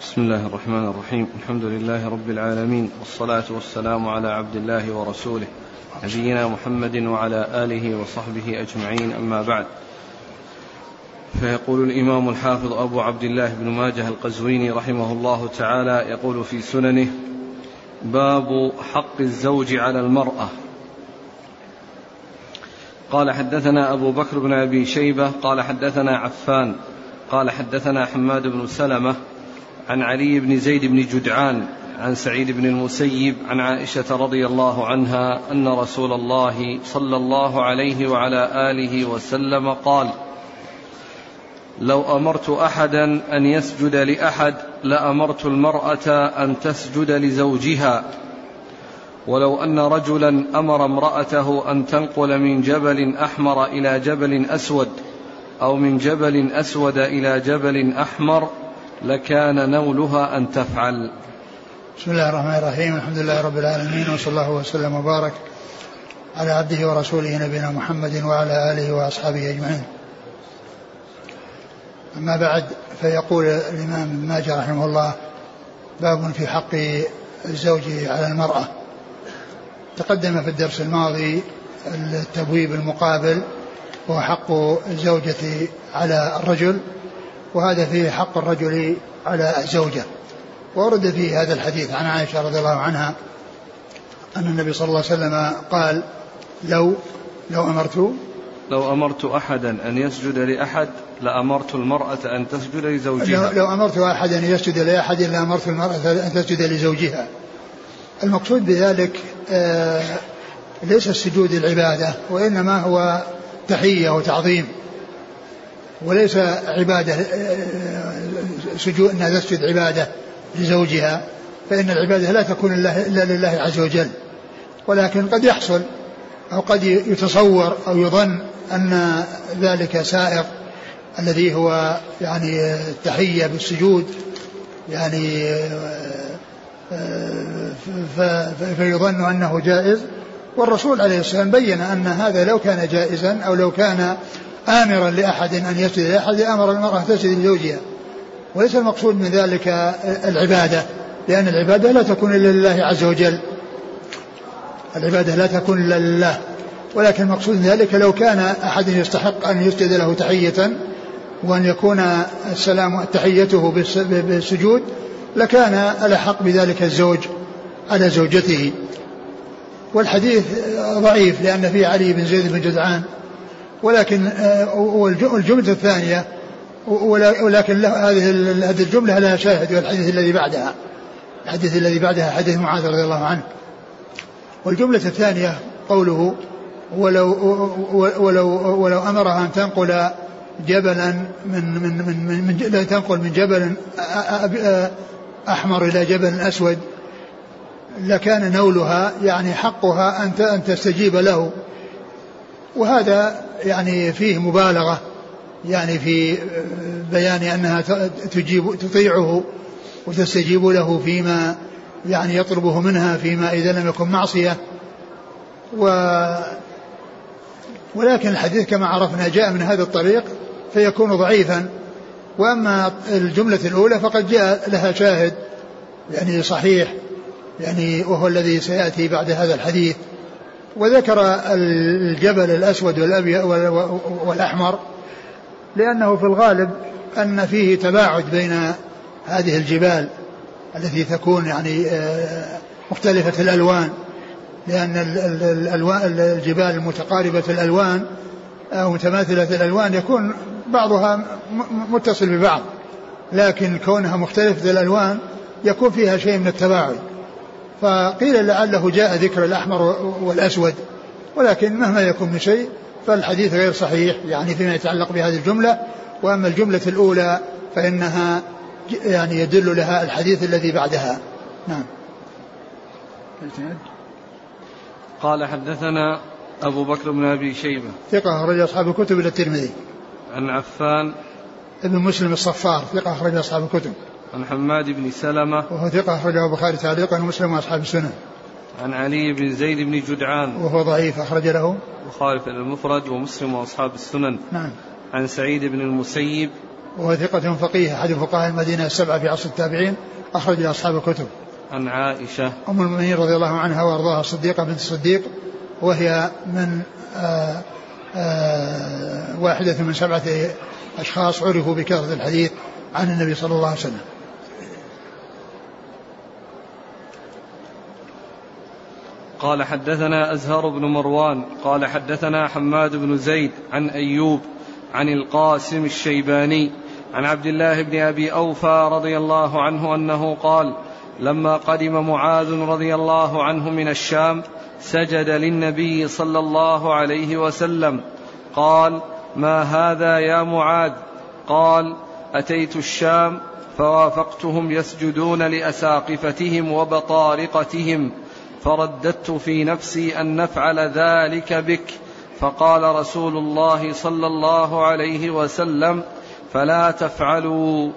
بسم الله الرحمن الرحيم. الحمد لله رب العالمين والصلاة والسلام على عبد الله ورسوله نبينا محمد وعلى آله وصحبه أجمعين أما بعد. فيقول الإمام الحافظ أبو عبد الله بن ماجه القزويني رحمه الله تعالى يقول في سننه باب حق الزوج على المرأة. قال حدثنا أبو بكر بن أبي شيبة قال حدثنا عفان قال حدثنا حماد بن سلمة عن علي بن زيد بن جدعان عن سعيد بن المسيب عن عائشة رضي الله عنها أن رسول الله صلى الله عليه وعلى آله وسلم قال لو أمرت أحدا أن يسجد لأحد لأمرت المرأة أن تسجد لزوجها. ولو أن رجلا أمر امرأته أن تنقل من جبل أحمر إلى جبل أسود أو من جبل أسود إلى جبل أحمر لكان نولها أن تفعل. بسم الله الرحمن الرحيم. الحمد لله رب العالمين وصلى الله وسلم وبارك على عبده ورسوله نبينا محمد وعلى آله وأصحابه أجمعين. أما بعد فيقول الإمام ابن ماجه رحمه الله باب في حق الزوج على المرأة. تقدم في الدرس الماضي التبويب المقابل وهو حق الزوجة على الرجل. وهذا فيه حق الرجل على الزوجة ورد في هذا الحديث عن عائشة رضي الله عنها أن النبي صلى الله عليه وسلم قال لو لو أمرت لو أمرت أحدا أن يسجد لأحد لأمرت المرأة أن تسجد لزوجها. لو, لو أمرت أحدا أن يسجد لأحد لأمرت المرأة أن تسجد لزوجها. المقصود بذلك آه ليس السجود العبادة وإنما هو تحية وتعظيم. وليس عبادة سجود أنها تسجد عبادة لزوجها فإن العبادة لا تكون إلا لله عز وجل. ولكن قد يحصل أو قد يتصور أو يظن أن ذلك سائر الذي هو يعني التحية بالسجود يعني فيظن أنه جائز. والرسول عليه السلام بين أن هذا لو كان جائزا أو لو كان آمرا لأحد أن يسجد لأحد أمر المرأة تسجد لزوجها. وليس المقصود من ذلك العبادة لأن العبادة لا تكون إلا لله عز وجل. العبادة لا تكون إلا لله. ولكن المقصود من ذلك لو كان أحد يستحق أن يسجد له تحية وأن يكون السلام تحيته بالسجود لكان الأحق بذلك الزوج على زوجته. والحديث ضعيف لأن فيه علي بن زيد بن جدعان. ولكن والجملة الثانية ولكن هذه هذه الجملة لها شاهد والحديث الذي بعدها الحديث الذي بعدها حديث معاذ رضي الله عنه. والجملة الثانية قوله ولو ولو ولو أمرها أن تنقل جبلا من من من, من, من تنقل من جبل أحمر إلى جبل أسود لكان نولها يعني حقها أن أن تستجيب له. وهذا يعني فيه مبالغة يعني في بيان أنها تجيب تطيعه وتستجيب له فيما يعني يطلبه منها فيما إذا لم يكن معصية. و ولكن الحديث كما عرفنا جاء من هذا الطريق فيكون ضعيفا. وأما الجملة الأولى فقد جاء لها شاهد يعني صحيح يعني وهو الذي سيأتي بعد هذا الحديث. وذكر الجبل الأسود والأحمر لأنه في الغالب أن فيه تباعد بين هذه الجبال التي تكون يعني آه، مختلفة الألوان لأن الألوان الجبال المتقاربة الألوان أو متماثلة الألوان يكون بعضها متصل ببعض لكن كونها مختلفة الألوان يكون فيها شيء من التباعد. فقيل لعله جاء ذكر الأحمر والأسود ولكن مهما يكون من شيء فالحديث غير صحيح يعني فيما يتعلق بهذه الجملة. وأما الجملة الأولى فإنها يعني يدل لها الحديث الذي بعدها. نعم. قال حدثنا أبو بكر بن أبي شيبة. ثقة أخرج أصحاب الكتب إلى الترمذي. عن عفان. ابن مسلم الصفار ثقة أخرج أصحاب الكتب. عن حماد بن سلمة وهو ثقة أخرجه البخاري تعليقا ومسلم وأصحاب السنن عن علي بن زيد بن جدعان وهو ضعيف أخرج له. البخاري في المفرد ومسلم وأصحاب السنن. نعم. عن سعيد بن المسيب وهو ثقة فقيه أحد فقهاء المدينة السبعة في عصر التابعين أخرج أصحاب الكتب. عن عائشة أم المؤمنين رضي الله عنها وأرضاها الصديقة بنت الصديق وهي من آآ آآ واحدة من سبعة أشخاص عرفوا بكثرة الحديث عن النبي صلى الله عليه وسلم. قال حدثنا أزهر بن مروان قال حدثنا حماد بن زيد عن أيوب عن القاسم الشيباني عن عبد الله بن أبي أوفى رضي الله عنه أنه قال لما قدم معاذ رضي الله عنه من الشام سجد للنبي صلى الله عليه وسلم قال ما هذا يا معاذ؟ قال أتيت الشام فوافقتهم يسجدون لأساقفتهم وبطارقتهم فرددت في نفسي أن نفعل ذلك بك. فقال رسول الله صلى الله عليه وسلم فلا تفعلوا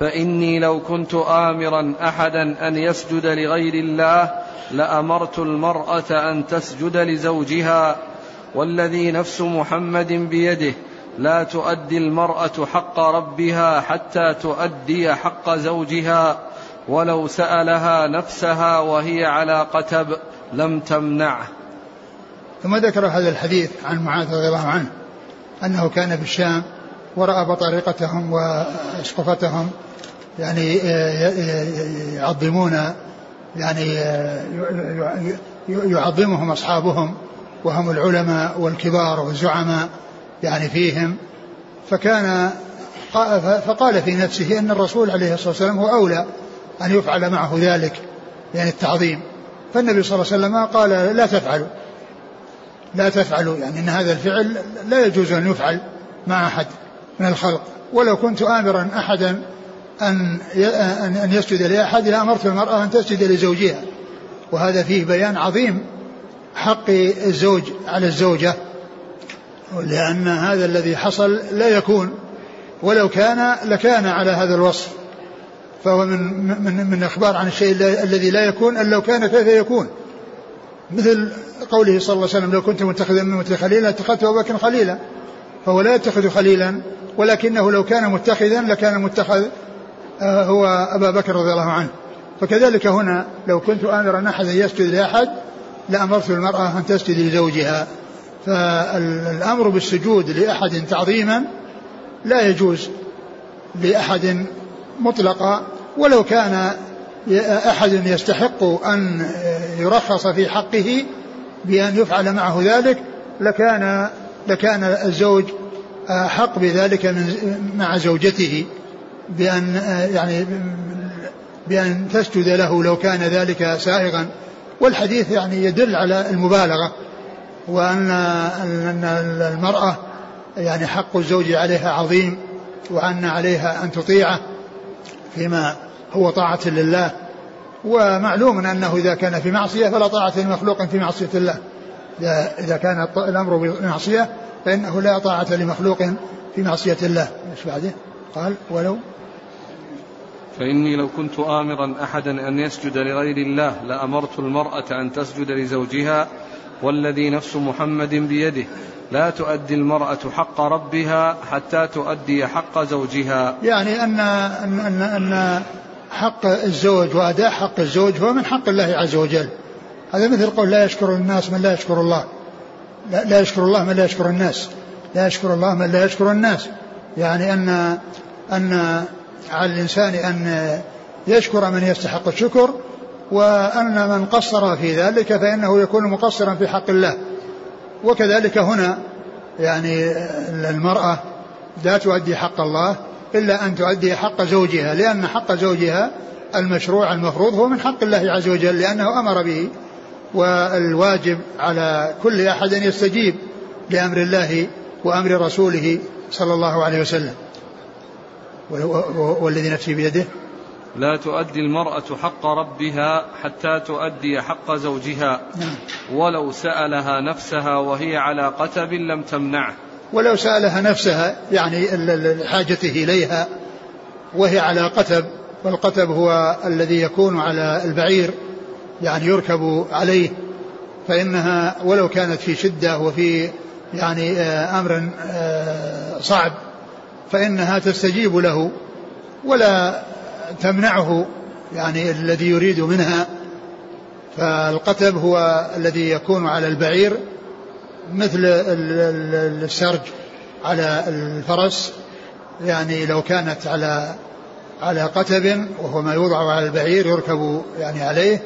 فإني لو كنت امرا احدا أن يسجد لغير الله لأمرت المرأة أن تسجد لزوجها. والذي نفس محمد بيده لا تؤدي المرأة حق ربها حتى تؤدي حق زوجها. ولو سألها نفسها وهي على قتب لم تمنعه. ثم ذكر هذا الحديث عن معاذ رضي الله عنه أنه كان في الشام ورأى بطارقتهم واسقفتهم يعني يعظمون يعني يعظمهم أصحابهم وهم العلماء والكبار والزعماء يعني فيهم. فكان فقال في نفسه إن الرسول عليه الصلاة والسلام هو أولى أن يفعل معه ذلك يعني التعظيم. فالنبي صلى الله عليه وسلم قال لا تفعلوا لا تفعلوا يعني إن هذا الفعل لا يجوز أن يفعل مع أحد من الخلق. ولو كنت امرا احدا أن أن يسجد لأحد لأمرت المرأة أن تسجد لزوجها. وهذا فيه بيان عظيم حق الزوج على الزوجة لأن هذا الذي حصل لا يكون. ولو كان لكان على هذا الوصف. فهو من من من أخبار عن الشيء الذي لا يكون أن لو كان كيف يكون؟ مثل قوله صلى الله عليه وسلم لو كنت متخذا من مثل خليلا اتخذت أبا بكر خليلا. فهو لا يتخذ خليلا ولكنه لو كان متخذا لكان متخذ آه، هو أبا بكر رضي الله عنه. فكذلك هنا لو كنت امرا احدا يسجد لأحد لأمرت المرأة أن تسجد لزوجها. فالأمر بالسجود لأحد تعظيما لا يجوز لأحد مطلقا ولو كان أحد يستحق أن يرخص في حقه بأن يفعل معه ذلك لكان لكان الزوج أحق بذلك من مع زوجته بأن يعني بأن تسجد له لو كان ذلك سائغا. والحديث يعني يدل على المبالغة وأن أن المرأة يعني حق الزوج عليها عظيم وأن عليها أن تطيعه فيما هو طاعة لله ومعلوم أنه إذا كان في معصية فلا طاعة لمخلوق في معصية الله. إذا كان الأمر بمعصية فإنه لا طاعة لمخلوق في معصية الله. إيش بعده؟ قال ولو فإني لو كنت آمرا أحدا أن يسجد لغير الله لأمرت المرأة أن تسجد لزوجها والذي نفس محمد بيده. لا تؤدي المرأة حق ربها حتى تؤدي حق زوجها. يعني أن أن أن, أن حق الزوج وأداء حق الزوج هو من حق الله عز وجل. هذا مثل قول لا يشكر الناس من لا يشكر الله. لا, لا يشكر الله من لا يشكر الناس. لا يشكر الله من لا يشكر الناس. يعني أن أن على الإنسان أن يشكر من يستحق الشكر وأن من قصر في ذلك فإنه يكون مقصرا في حق الله. وكذلك هنا يعني المرأة لا تؤدي حق الله إلا أن تؤدي حق زوجها لأن حق زوجها المشروع المفروض هو من حق الله عز وجل لأنه أمر به والواجب على كل أحد أن يستجيب لأمر الله وأمر رسوله صلى الله عليه وسلم. والذي نفسي بيده. لا تؤدي المرأة حق ربها حتى تؤدي حق زوجها نعم. ولو سألها نفسها وهي على قتب لم تمنعه. ولو سألها نفسها يعني حاجته إليها وهي على قتب والقتب هو الذي يكون على البعير يعني يركب عليه فإنها ولو كانت في شدة وفي يعني آه، أمر آه، صعب فإنها تستجيب له ولا تمنعه يعني الذي يريد منها. فالقتب هو الذي يكون على البعير مثل السرج على الفرس يعني لو كانت على على قتب وهو ما يوضع على البعير يركب يعني عليه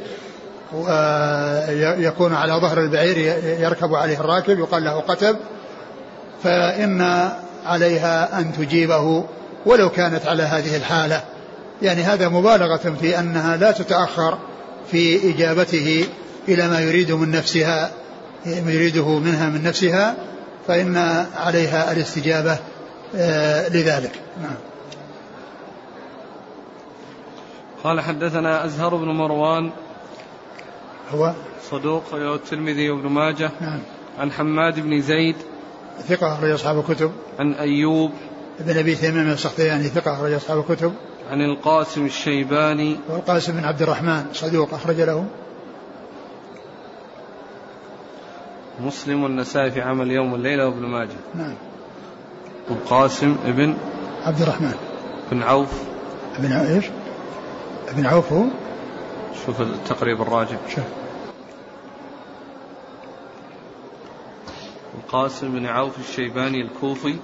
ويكون على ظهر البعير يركب عليه الراكب يقال له قتب. فإن عليها أن تجيبه ولو كانت على هذه الحالة. يعني هذا مبالغة في أنها لا تتأخر في إجابته إلى ما يريد من نفسها. يريده منها من نفسها فإن عليها الاستجابة آه، لذلك. نعم. قال حدثنا أزهر بن مروان هو؟ صدوق رواه الترمذي وابن ماجه. نعم. عن حماد بن زيد. ثقة أخرج أصحاب الكتب. عن أيوب. بن أبي تميم السختياني ثقة أخرج أصحاب الكتب. عن القاسم الشيباني. والقاسم بن عبد الرحمن صدوق أخرج له. مسلم والنسائي في عمل يوم والليلة وابن ماجه. نعم. القاسم ابن عبد الرحمن. بن عوف. ابن إيش؟ ابن عوف هو؟ شوف التقريب الراجع شوف. القاسم بن عوف الشيباني الكوفي.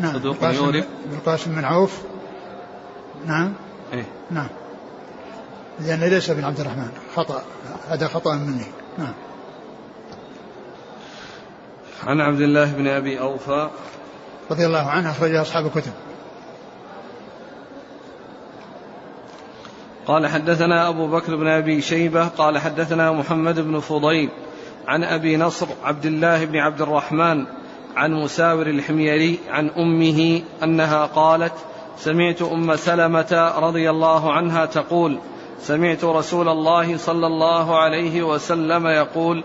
نعم. صدوق يورب القاسم بن عوف. نعم. إيه. نعم. لأنه ليس ابن عبد الرحمن. خطأ. هذا خطأ مني. نعم. عن عبد الله بن أبي أوفى رضي الله عنه أخرج أصحاب الكتب. قال حدثنا أبو بكر بن أبي شيبة قال حدثنا محمد بن فضيل عن أبي نصر عبد الله بن عبد الرحمن عن مساور الحميري عن أمه أنها قالت سمعت أم سلمة رضي الله عنها تقول سمعت رسول الله صلى الله عليه وسلم يقول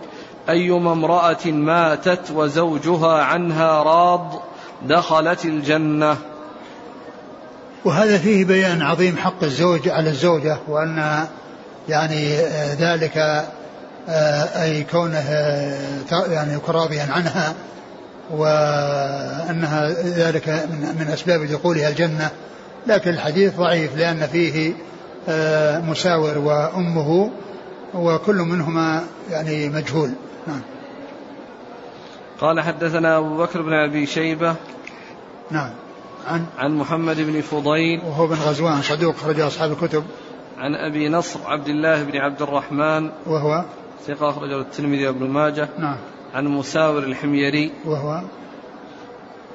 أيما امرأة ماتت وزوجها عنها راض دخلت الجنة. وهذا فيه بيان عظيم حق الزوج على الزوجة وأن يعني ذلك أي كونه يعني يكون راضيا عنها وأنها ذلك من أسباب دخولها الجنة. لكن الحديث ضعيف لأن فيه مساور وأمه وكل منهما يعني مجهول. نعم. قال حدثنا أبو بكر بن أبي شيبة نعم. عن عن محمد بن فضيل وهو بن غزوان صدوق خرج أصحاب الكتب. عن أبي نصر عبد الله بن عبد الرحمن وهو ثقة أخرجه الترمذي وابن ماجه. نعم. عن مساور الحميري وهو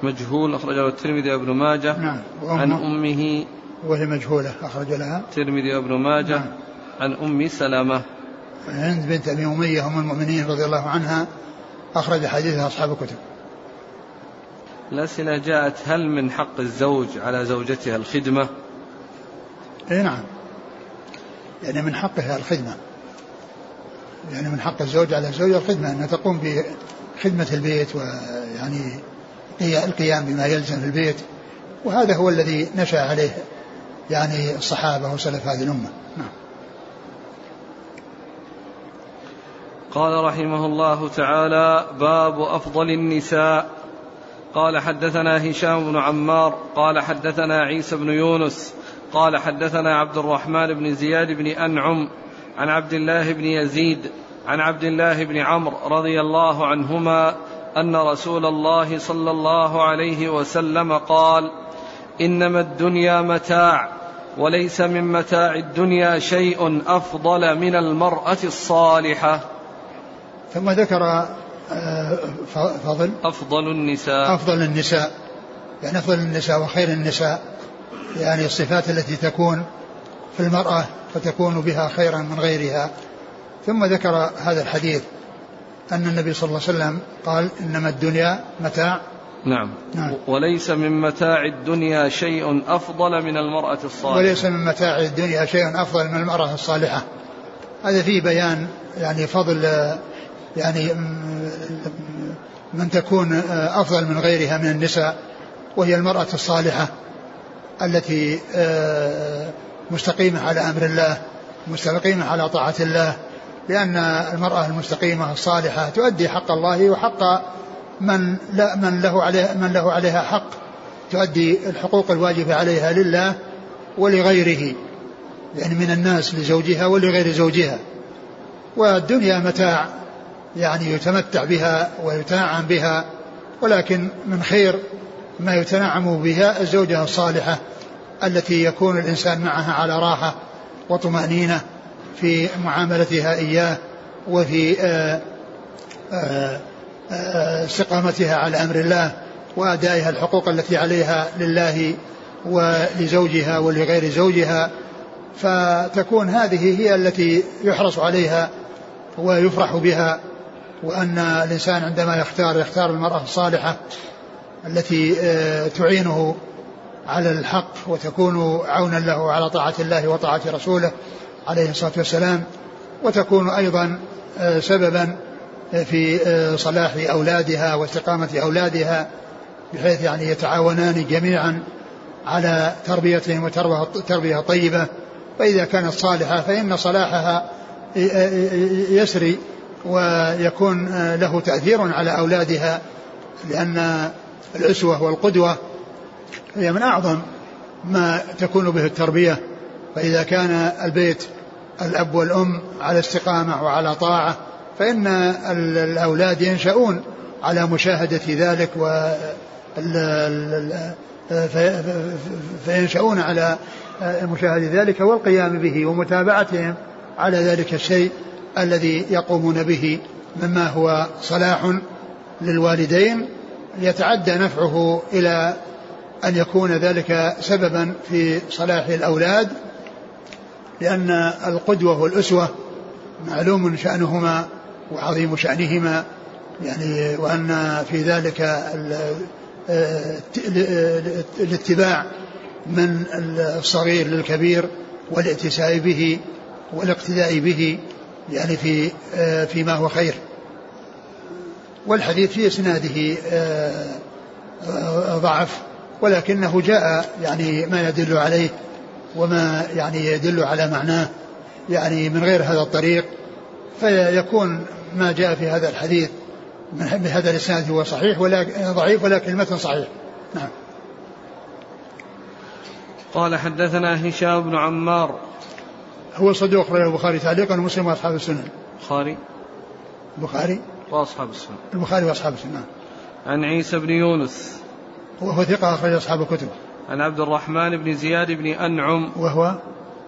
مجهول أخرجه الترمذي وابن ماجه. نعم. عن أمه وهي مجهولة أخرج لها. الترمذي وابن ماجه. نعم. عن أم سلمة. هند بنت أبي أمية أم المؤمنين رضي الله عنها أخرج حديثها أصحاب الكتب. الأسئلة جاءت هل من حق الزوج على زوجتها الخدمة؟ إي نعم. يعني من حقها الخدمة. يعني من حق الزوج على الزوجة الخدمة أنها تقوم بخدمة البيت ويعني القيام بما يلزم في البيت وهذا هو الذي نشأ عليه يعني الصحابة وسلف هذه الأمة. قال رحمه الله تعالى باب أفضل النساء. قال حدثنا هشام بن عمار قال حدثنا عيسى بن يونس قال حدثنا عبد الرحمن بن زياد بن أنعم عن عبد الله بن يزيد عن عبد الله بن عمرو رضي الله عنهما أن رسول الله صلى الله عليه وسلم قال إنما الدنيا متاع وليس من متاع الدنيا شيء أفضل من المرأة الصالحة. ثم ذكر آه، فضل. أفضل النساء. أفضل النساء. يعني أفضل النساء وخير النساء. يعني الصفات التي تكون في المرأة فتكون بها خيرا من غيرها. ثم ذكر هذا الحديث أن النبي صلى الله عليه وسلم قال إنما الدنيا متاع. نعم. نعم. وليس من متاع الدنيا شيء أفضل من المرأة الصالحة. وليس من متاع الدنيا شيء أفضل من المرأة الصالحة. هذا فيه بيان يعني فضل يعني من تكون أفضل من غيرها من النساء وهي المرأة الصالحة التي آه، مستقيمة على أمر الله مستقيمة على طاعة الله لأن المرأة المستقيمة الصالحة تؤدي حق الله وحق من لا من له عليه من له عليها حق تؤدي الحقوق الواجبة عليها لله ولغيره يعني من الناس لزوجها ولغير زوجها. والدنيا متاع يعني يتمتع بها ويتنعم بها ولكن من خير ما يتنعم بها الزوجة الصالحة التي يكون الإنسان معها على راحة وطمأنينة في معاملتها إياه وفي آه، آه، آه، استقامتها على أمر الله وأدائها الحقوق التي عليها لله ولزوجها ولغير زوجها. فتكون هذه هي التي يحرص عليها ويفرح بها. وأن الإنسان عندما يختار يختار المرأة الصالحة التي آه، تعينه على الحق وتكون عونا له على طاعة الله وطاعة رسوله عليه الصلاة والسلام وتكون أيضا آه، سببا في آه، صلاح أولادها واستقامة أولادها بحيث يعني يتعاونان جميعا على تربيتهم وتربية طيبة. فإذا كانت صالحة فإن صلاحها يسري ويكون له تأثير على أولادها لأن الأسوة والقدوة هي من أعظم ما تكون به التربية. فإذا كان البيت الأب والأم على استقامة وعلى طاعة فإن الأولاد ينشأون على مشاهدة ذلك و فينشأون على مشاهدة ذلك والقيام به ومتابعتهم على ذلك الشيء. الذي يقومون به مما هو صلاح للوالدين يتعدى نفعه إلى أن يكون ذلك سببا في صلاح الأولاد لأن القدوة والأسوة معلوم شأنهما وعظيم شأنهما يعني وأن في ذلك الاتباع من الصغير للكبير والائتساء به والاقتداء به يعني في فيما هو خير. والحديث في إسناده ضعف ولكنه جاء يعني ما يدل عليه وما يعني يدل على معناه يعني من غير هذا الطريق. فيكون ما جاء في هذا الحديث بهذا الإسناد هو صحيح ولا ضعيف ولكن المتن صحيح. نعم. قال حدثنا هشام بن عمار هو صدوق رواه البخاري تعليقا ومسلم وأصحاب السنن البخاري؟ البخاري؟ وأصحاب السنن البخاري وأصحاب السنن نعم. عن عيسى بن يونس. وهو ثقة أخرج أصحاب الكتب. عن عبد الرحمن بن زياد بن أنعم. وهو؟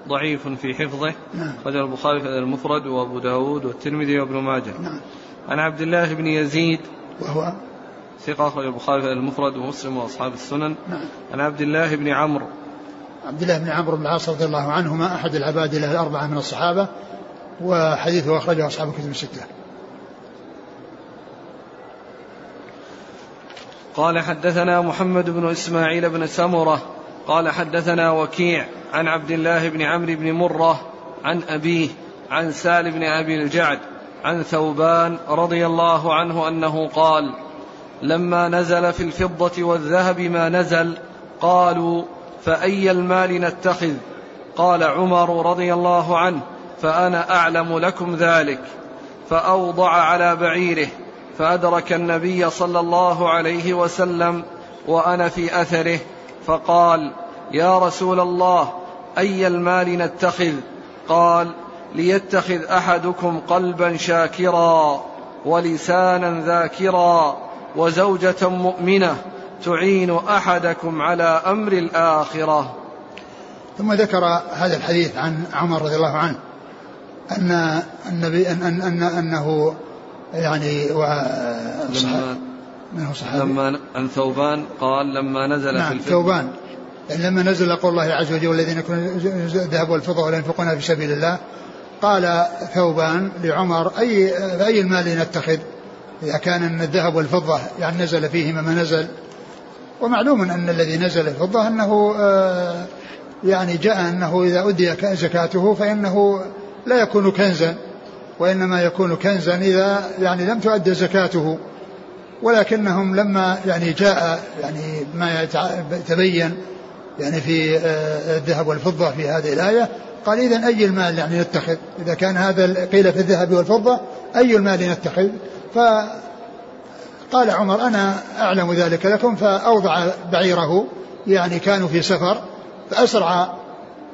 ضعيف في حفظه. نعم. أخرجه البخاري في المفرد وأبو داود والترمذي وابن ماجه. نعم. عن عبد الله بن يزيد. وهو؟ ثقة أخرج البخاري في المفرد ومسلم وأصحاب السنن. نعم. عن عبد الله بن عمرو. عبد الله بن عمرو بن العاص رضي الله عنهما أحد العباد له الأربعة من الصحابة وحديثه أخرجه أصحاب الكتب الستة. قال حدثنا محمد بن إسماعيل بن سمرة قال حدثنا وكيع عن عبد الله بن عمرو بن مرة عن أبيه عن سال بن أبي الجعد عن ثوبان رضي الله عنه أنه قال لما نزل في الفضة والذهب ما نزل قالوا فأي المال نتخذ؟ قال عمر رضي الله عنه فأنا أعلم لكم ذلك. فأوضع على بعيره فأدرك النبي صلى الله عليه وسلم وأنا في أثره فقال يا رسول الله أي المال نتخذ؟ قال ليتخذ أحدكم قلبا شاكرا ولسانا ذاكرا وزوجة مؤمنة تعين أحدكم على أمر الآخرة. ثم ذكر هذا الحديث عن عمر رضي الله عنه أن النبي أن, أن, أن أنه يعني و لما من هو صحابي؟ لما عن ثوبان قال لما نزل في نعم الفضة. ثوبان. يعني لما نزل قول الله عز وجل والذين يكون الذهب والفضة ولا ينفقونها في سبيل الله قال ثوبان لعمر أي أي المال نتخذ؟ إذا كان الذهب والفضة يعني نزل فيهما ما نزل ومعلوم أن الذي نزل الفضة أنه آه، يعني جاء أنه إذا أدي زكاته فإنه لا يكون كنزا وإنما يكون كنزا إذا يعني لم تؤد زكاته. ولكنهم لما يعني جاء يعني ما يتبين يعني في آه، الذهب والفضة في هذه الآية قال إذا أي المال يعني نتخذ إذا كان هذا قيل في الذهب والفضة أي المال نتخذ قال عمر أنا أعلم ذلك لكم فأوضع بعيره يعني كانوا في سفر فأسرع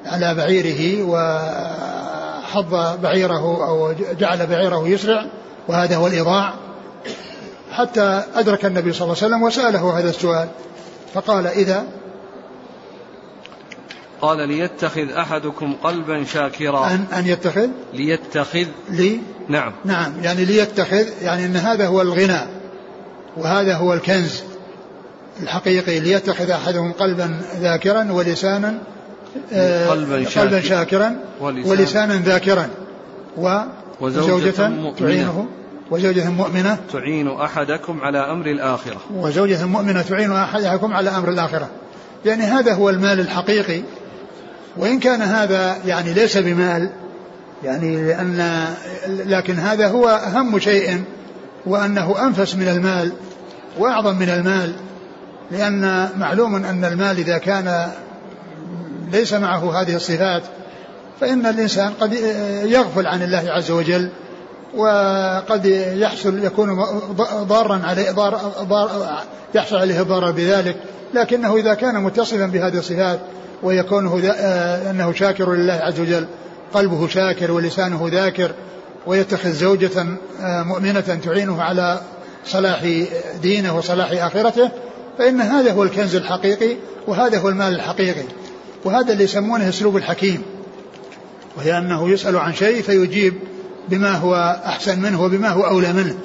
على بعيره وحض بعيره أو جعل بعيره يسرع وهذا هو الإضاع حتى أدرك النبي صلى الله عليه وسلم وسأله هذا السؤال فقال إذا؟ قال ليتخذ أحدكم قلبا شاكرا. أن, أن يتخذ؟ ليتخذ؟ لي؟ نعم. نعم يعني ليتخذ يعني أن هذا هو الغنى وهذا هو الكنز الحقيقي ليتخذ أحدهم قلبا ذاكرا ولسانا آه، قلبا, قلبا شاكرا ولسانا, ولسانا ذاكرا. و وزوجة تعينه. وزوجة مؤمنة. تعين أحدكم على أمر الآخرة. وزوجة مؤمنة تعين أحدكم على أمر الآخرة. يعني هذا هو المال الحقيقي. وإن كان هذا يعني ليس بمال يعني لأن لكن هذا هو أهم شيء وأنه أنفس من المال وأعظم من المال لأن معلوم أن المال إذا كان ليس معه هذه الصفات فإن الإنسان قد يغفل عن الله عز وجل وقد يحصل يكون ضارا عليه ضار ضار يحصل عليه الضرر بذلك. لكنه إذا كان متصفا بهذه الصفات ويكونه آه، أنه شاكر لله عز وجل قلبه شاكر ولسانه ذاكر ويتخذ زوجة آه، مؤمنة تعينه على صلاح دينه وصلاح آخرته فإن هذا هو الكنز الحقيقي وهذا هو المال الحقيقي. وهذا اللي يسمونه أسلوب الحكيم. وهي أنه يسأل عن شيء فيجيب بما هو أحسن منه وبما هو أولى منه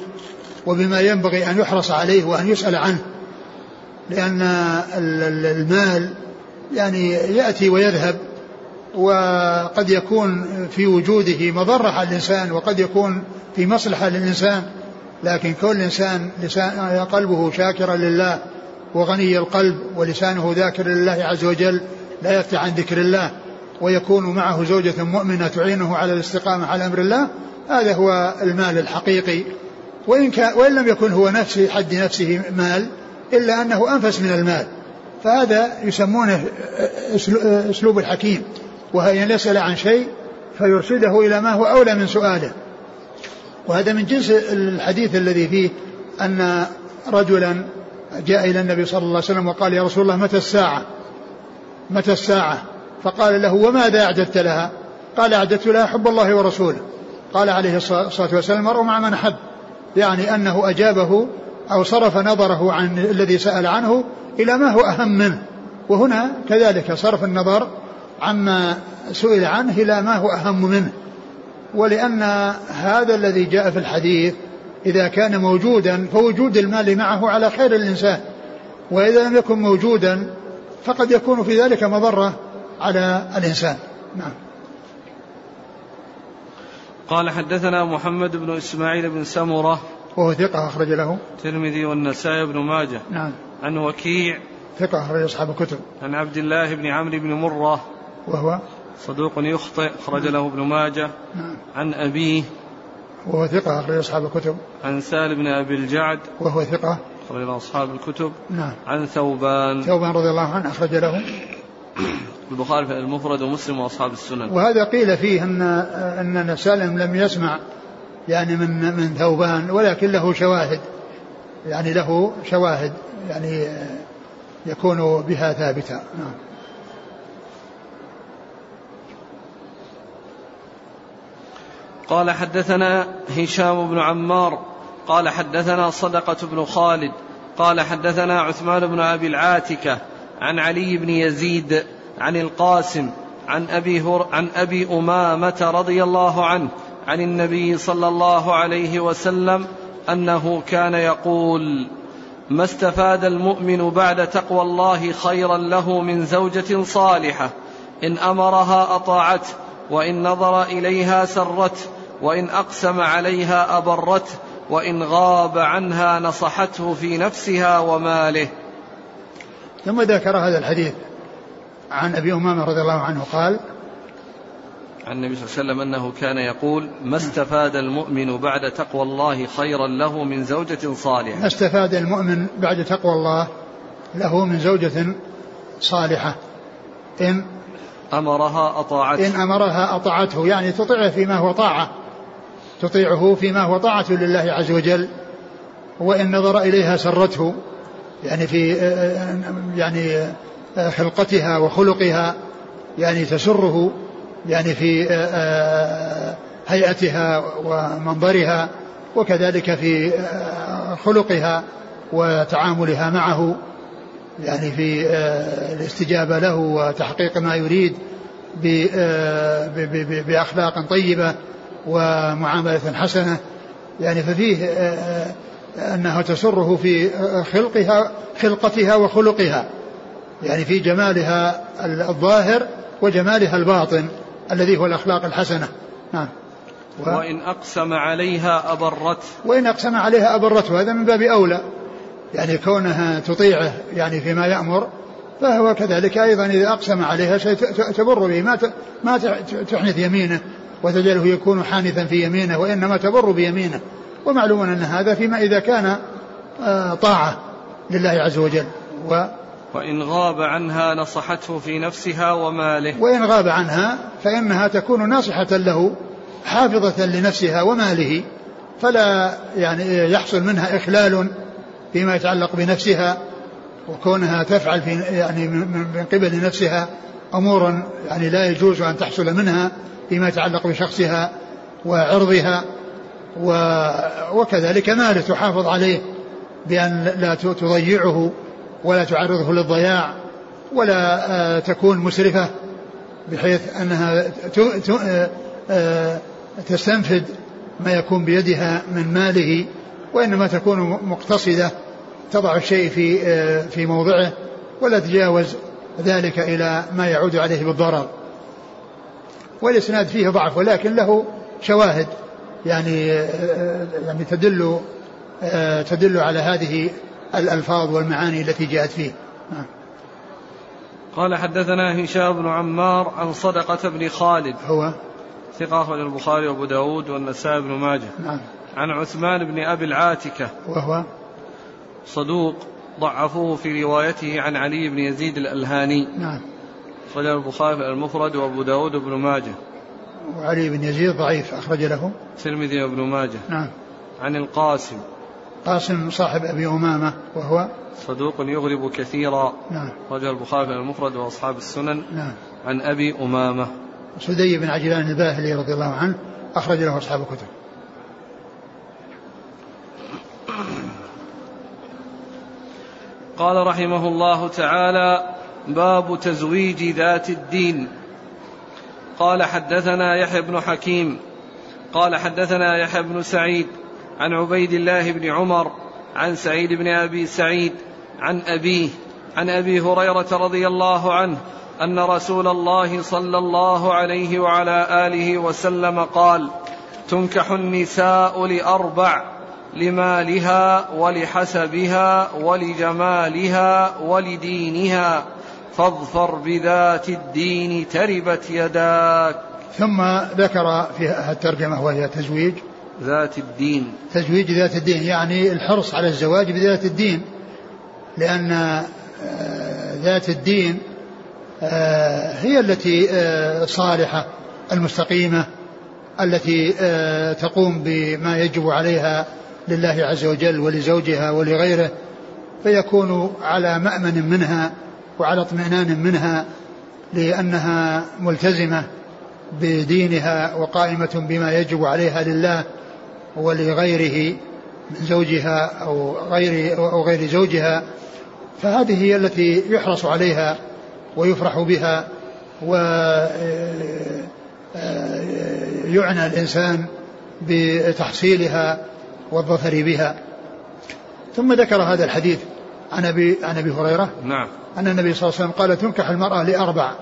وبما ينبغي أن يحرص عليه وأن يسأل عنه. لأن المال يعني يأتي ويذهب وقد يكون في وجوده مضرة على الإنسان وقد يكون في مصلحة للإنسان لكن كل إنسان لسان قلبه شاكرا لله وغني القلب ولسانه ذاكر لله عز وجل لا يفتح عن ذكر الله ويكون معه زوجة مؤمنة تعينه على الاستقامة على أمر الله هذا هو المال الحقيقي. وإن, كان وإن لم يكن هو نفسه حد نفسه مال إلا أنه أنفس من المال. فهذا يسمونه أسلوب الحكيم. وهي أن يسأل عن شيء فيرشده إلى ما هو أولى من سؤاله. وهذا من جنس الحديث الذي فيه أن رجلا جاء إلى النبي صلى الله عليه وسلم وقال يا رسول الله متى الساعة؟ متى الساعة؟ فقال له وماذا أعددت لها؟ قال أعددت لها حب الله ورسوله. قال عليه الصلاة والسلام المرء مع من أحب. يعني أنه أجابه أو صرف نظره عن الذي سأل عنه إلى ما هو أهم منه. وهنا كذلك صرف النظر عما سئل عنه إلى ما هو أهم منه ولأن هذا الذي جاء في الحديث إذا كان موجودا فوجود المال معه على خير الإنسان وإذا لم يكن موجودا فقد يكون في ذلك مضرة على الإنسان. نعم. قال حدثنا محمد بن إسماعيل بن سمرة وهو ثقة أخرج له. الترمذي والنسائي بن ماجه نعم. عن وكيع ثقة أخرج أصحاب الكتب. عن عبد الله بن عمرو بن مرة وهو صدوق يخطئ أخرج له ابن ماجه. نعم. عن أبيه. وهو ثقة أخرج أصحاب الكتب. عن سالم بن أبي الجعد. وهو ثقة. أخرج له أصحاب الكتب. نعم. عن ثوبان. ثوبان رضي الله عنه أخرج له. البخاري في المفرد ومسلم وأصحاب السنن. وهذا قيل فيه ان أن سالم لم يسمع يعني من من ثوبان ولكن له شواهد. يعني له شواهد يعني يكون بها ثابتا. نعم. قال حدثنا هشام بن عمار قال حدثنا صدقة بن خالد قال حدثنا عثمان بن أبي العاتكة عن علي بن يزيد عن القاسم عن أبي, هر عن أبي أمامة رضي الله عنه عن النبي صلى الله عليه وسلم أنه كان يقول ما استفاد المؤمن بعد تقوى الله خيرا له من زوجة صالحة؟ إن أمرها أطاعته وإن نظر إليها سرته. وإن أقسم عليها أبرته وإن غاب عنها نصحته في نفسها وماله. ثم ذكر هذا الحديث عن أبي أمامة رضي الله عنه قال عن النبي صلى الله عليه وسلم أنه كان يقول ما استفاد المؤمن بعد تقوى الله خيرا له من زوجة صالحة؟ ما استفاد المؤمن بعد تقوى الله له من زوجة صالحة؟ إن أمرها أطاعته. إن أمرها أطاعته يعني تطيعه فيما هو طاعة. تطيعه فيما هو طاعة لله عز وجل وإن نظر إليها سرته يعني في يعني خلقتها وخلقها يعني تسره يعني في هيئتها ومنظرها وكذلك في خلقها وتعاملها معه يعني في الاستجابة له وتحقيق ما يريد بأخلاق طيبة ومعاملة حسنة يعني ففيه أنها تسره في خلقها خلقتها وخلقها يعني في جمالها الظاهر وجمالها الباطن الذي هو الأخلاق الحسنة. نعم. و... وإن أقسم عليها أبرته وإن أقسم عليها أبرته هذا من باب أولى يعني كونها تطيعه يعني فيما يأمر فهو كذلك أيضا إذا أقسم عليها شيء تبر به ما ما تحنث يمينه وتجعله يكون حانثا في يمينه وإنما تبر بيمينه. ومعلوم أن هذا فيما إذا كان آه، طاعة لله عز وجل. و وإن غاب عنها نصحته في نفسها وماله. وإن غاب عنها فإنها تكون ناصحة له حافظة لنفسها وماله. فلا يعني يحصل منها إخلال فيما يتعلق بنفسها وكونها تفعل في يعني من قبل نفسها امورا يعني لا يجوز أن تحصل منها. فيما يتعلق بشخصها وعرضها وكذلك ماله تحافظ عليه بأن لا تضيعه ولا تعرضه للضياع ولا آه، تكون مسرفة بحيث أنها آه، آه، تستنفد ما يكون بيدها من ماله وإنما تكون مقتصدة تضع الشيء في في موضعه ولا تتجاوز ذلك إلى ما يعود عليه بالضرر. والإسناد فيه ضعف ولكن له شواهد يعني يعني تدل تدل على هذه الألفاظ والمعاني التي جاءت فيه. نعم. قال حدثنا هشام بن عمار عن صدقة بن خالد. هو؟ ثقة أخرج البخاري وأبو داود والنسائي بن ماجه. نعم. عن عثمان بن أبي العاتكة. وهو؟ صدوق ضعفوه في روايته عن علي بن يزيد الألهاني. نعم. أخرج البخاري المفرد وأبو داود بن ماجه. وعلي بن يزيد ضعيف أخرج له. الترمذي وابن ماجه. نعم. عن القاسم. قاسم صاحب أبي أمامة وهو؟ صدوق يغرب كثيرا. نعم. رجل البخاري المفرد وأصحاب السنن. نعم. عن أبي أمامة. سدي بن عجلان الباهلي رضي الله عنه أخرج له أصحاب الكتب. قال رحمه الله تعالى باب تزويج ذات الدين. قال حدثنا يحيى بن حكيم قال حدثنا يحيى بن سعيد عن عبيد الله بن عمر عن سعيد بن أبي سعيد عن أبيه عن أبي هريرة رضي الله عنه أن رسول الله صلى الله عليه وعلى آله وسلم قال تنكح النساء لأربع لمالها ولحسبها ولجمالها ولدينها فاظفر بذات الدين تربت يداك. ثم ذكر في الترجمة وهي تزويج. ذات الدين. تزويج ذات الدين يعني الحرص على الزواج بذات الدين. لأن آه، ذات الدين آه، هي التي آه، صالحة المستقيمة التي تقوم بما يجب عليها لله عز وجل ولزوجها ولغيره فيكون على مأمن منها وعلى اطمئنان منها لأنها ملتزمة بدينها وقائمة بما يجب عليها لله ولغيره من زوجها أو غير أو غير زوجها. فهذه هي التي يحرص عليها ويفرح بها ويعنى الإنسان بتحصيلها والظفر بها. ثم ذكر هذا الحديث عن أبي عن أبي هريرة. نعم. أن النبي صلى الله عليه وسلم قال تنكح المرأة لأربع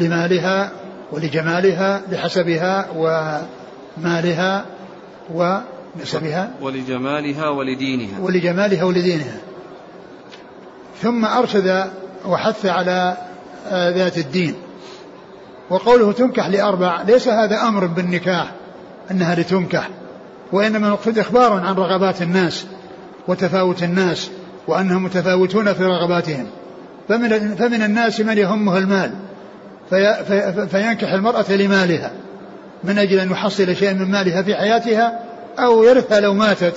لمالها ولجمالها لحسبها ومالها ونسبها. ولجمالها ولدينها. ولجمالها ولدينها. ثم أرشد وحث على ذات الدين. وقوله تنكح لأربع ليس هذا أمر بالنكاح أنها لتنكح. وإنما المقصود إخبار عن رغبات الناس وتفاوت الناس وأنهم متفاوتون في رغباتهم. فمن, فمن الناس من يهمه المال في في فينكح المرأة لمالها من أجل أن يحصل شيئا من مالها في حياتها أو يرثها لو ماتت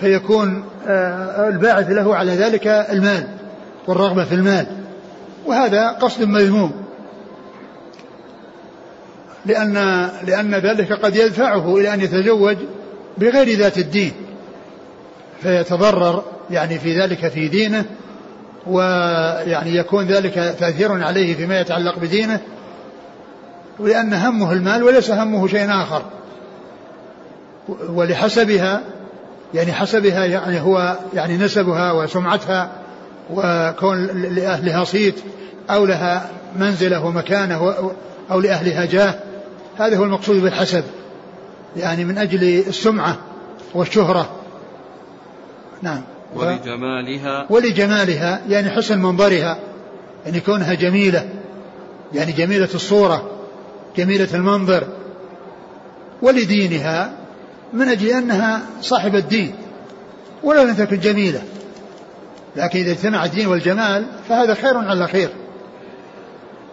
فيكون آه، الباعث له على ذلك المال والرغبة في المال. وهذا قصد مذموم. لأن لأن ذلك قد يدفعه إلى أن يتزوج بغير ذات الدين فيتضرر يعني في ذلك في دينه ويعني يكون ذلك تأثير عليه فيما يتعلق بدينه ولأن همه المال وليس همه شيء آخر. ولحسبها يعني حسبها يعني هو يعني نسبها وسمعتها وكون لأهلها صيت أو لها منزلة ومكانة أو لأهلها جاه هذا هو المقصود بالحسب. يعني من أجل السمعة والشهرة. نعم. ولجمالها. ولجمالها يعني حسن منظرها يعني كونها جميلة يعني جميلة الصورة جميلة المنظر. ولدينها من أجل أنها صاحبة الدين ولو لم تكن جميلة. لكن إذا اجتمع الدين والجمال فهذا خير على خير.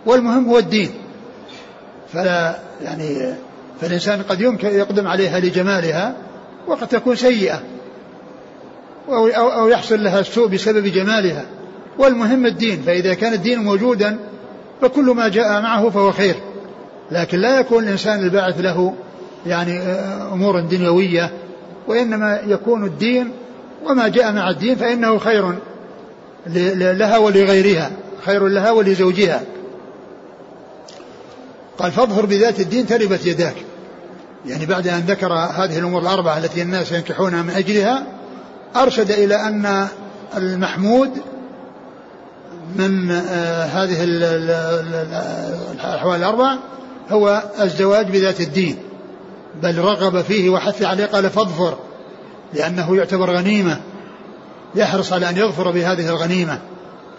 والمهم هو الدين. فلا يعني فالإنسان قد يمكن يقدم عليها لجمالها وقد تكون سيئة أو, أو, أو يحصل لها السوء بسبب جمالها. والمهم الدين فإذا كان الدين موجودا فكل ما جاء معه فهو خير. لكن لا يكون الإنسان الباعث له يعني أمور دنيوية وإنما يكون الدين وما جاء مع الدين فإنه خير لها ولغيرها خير لها ولزوجها. قال فاظهر بذات الدين تربت يداك. يعني بعد أن ذكر هذه الأمور الأربعة التي الناس ينكحونها من أجلها أرشد إلى أن المحمود من آه، هذه الأحوال الأربع هو الزواج بذات الدين بل رغب فيه وحث عليه قال فاظفر لأنه يعتبر غنيمة يحرص على أن يظفر بهذه الغنيمة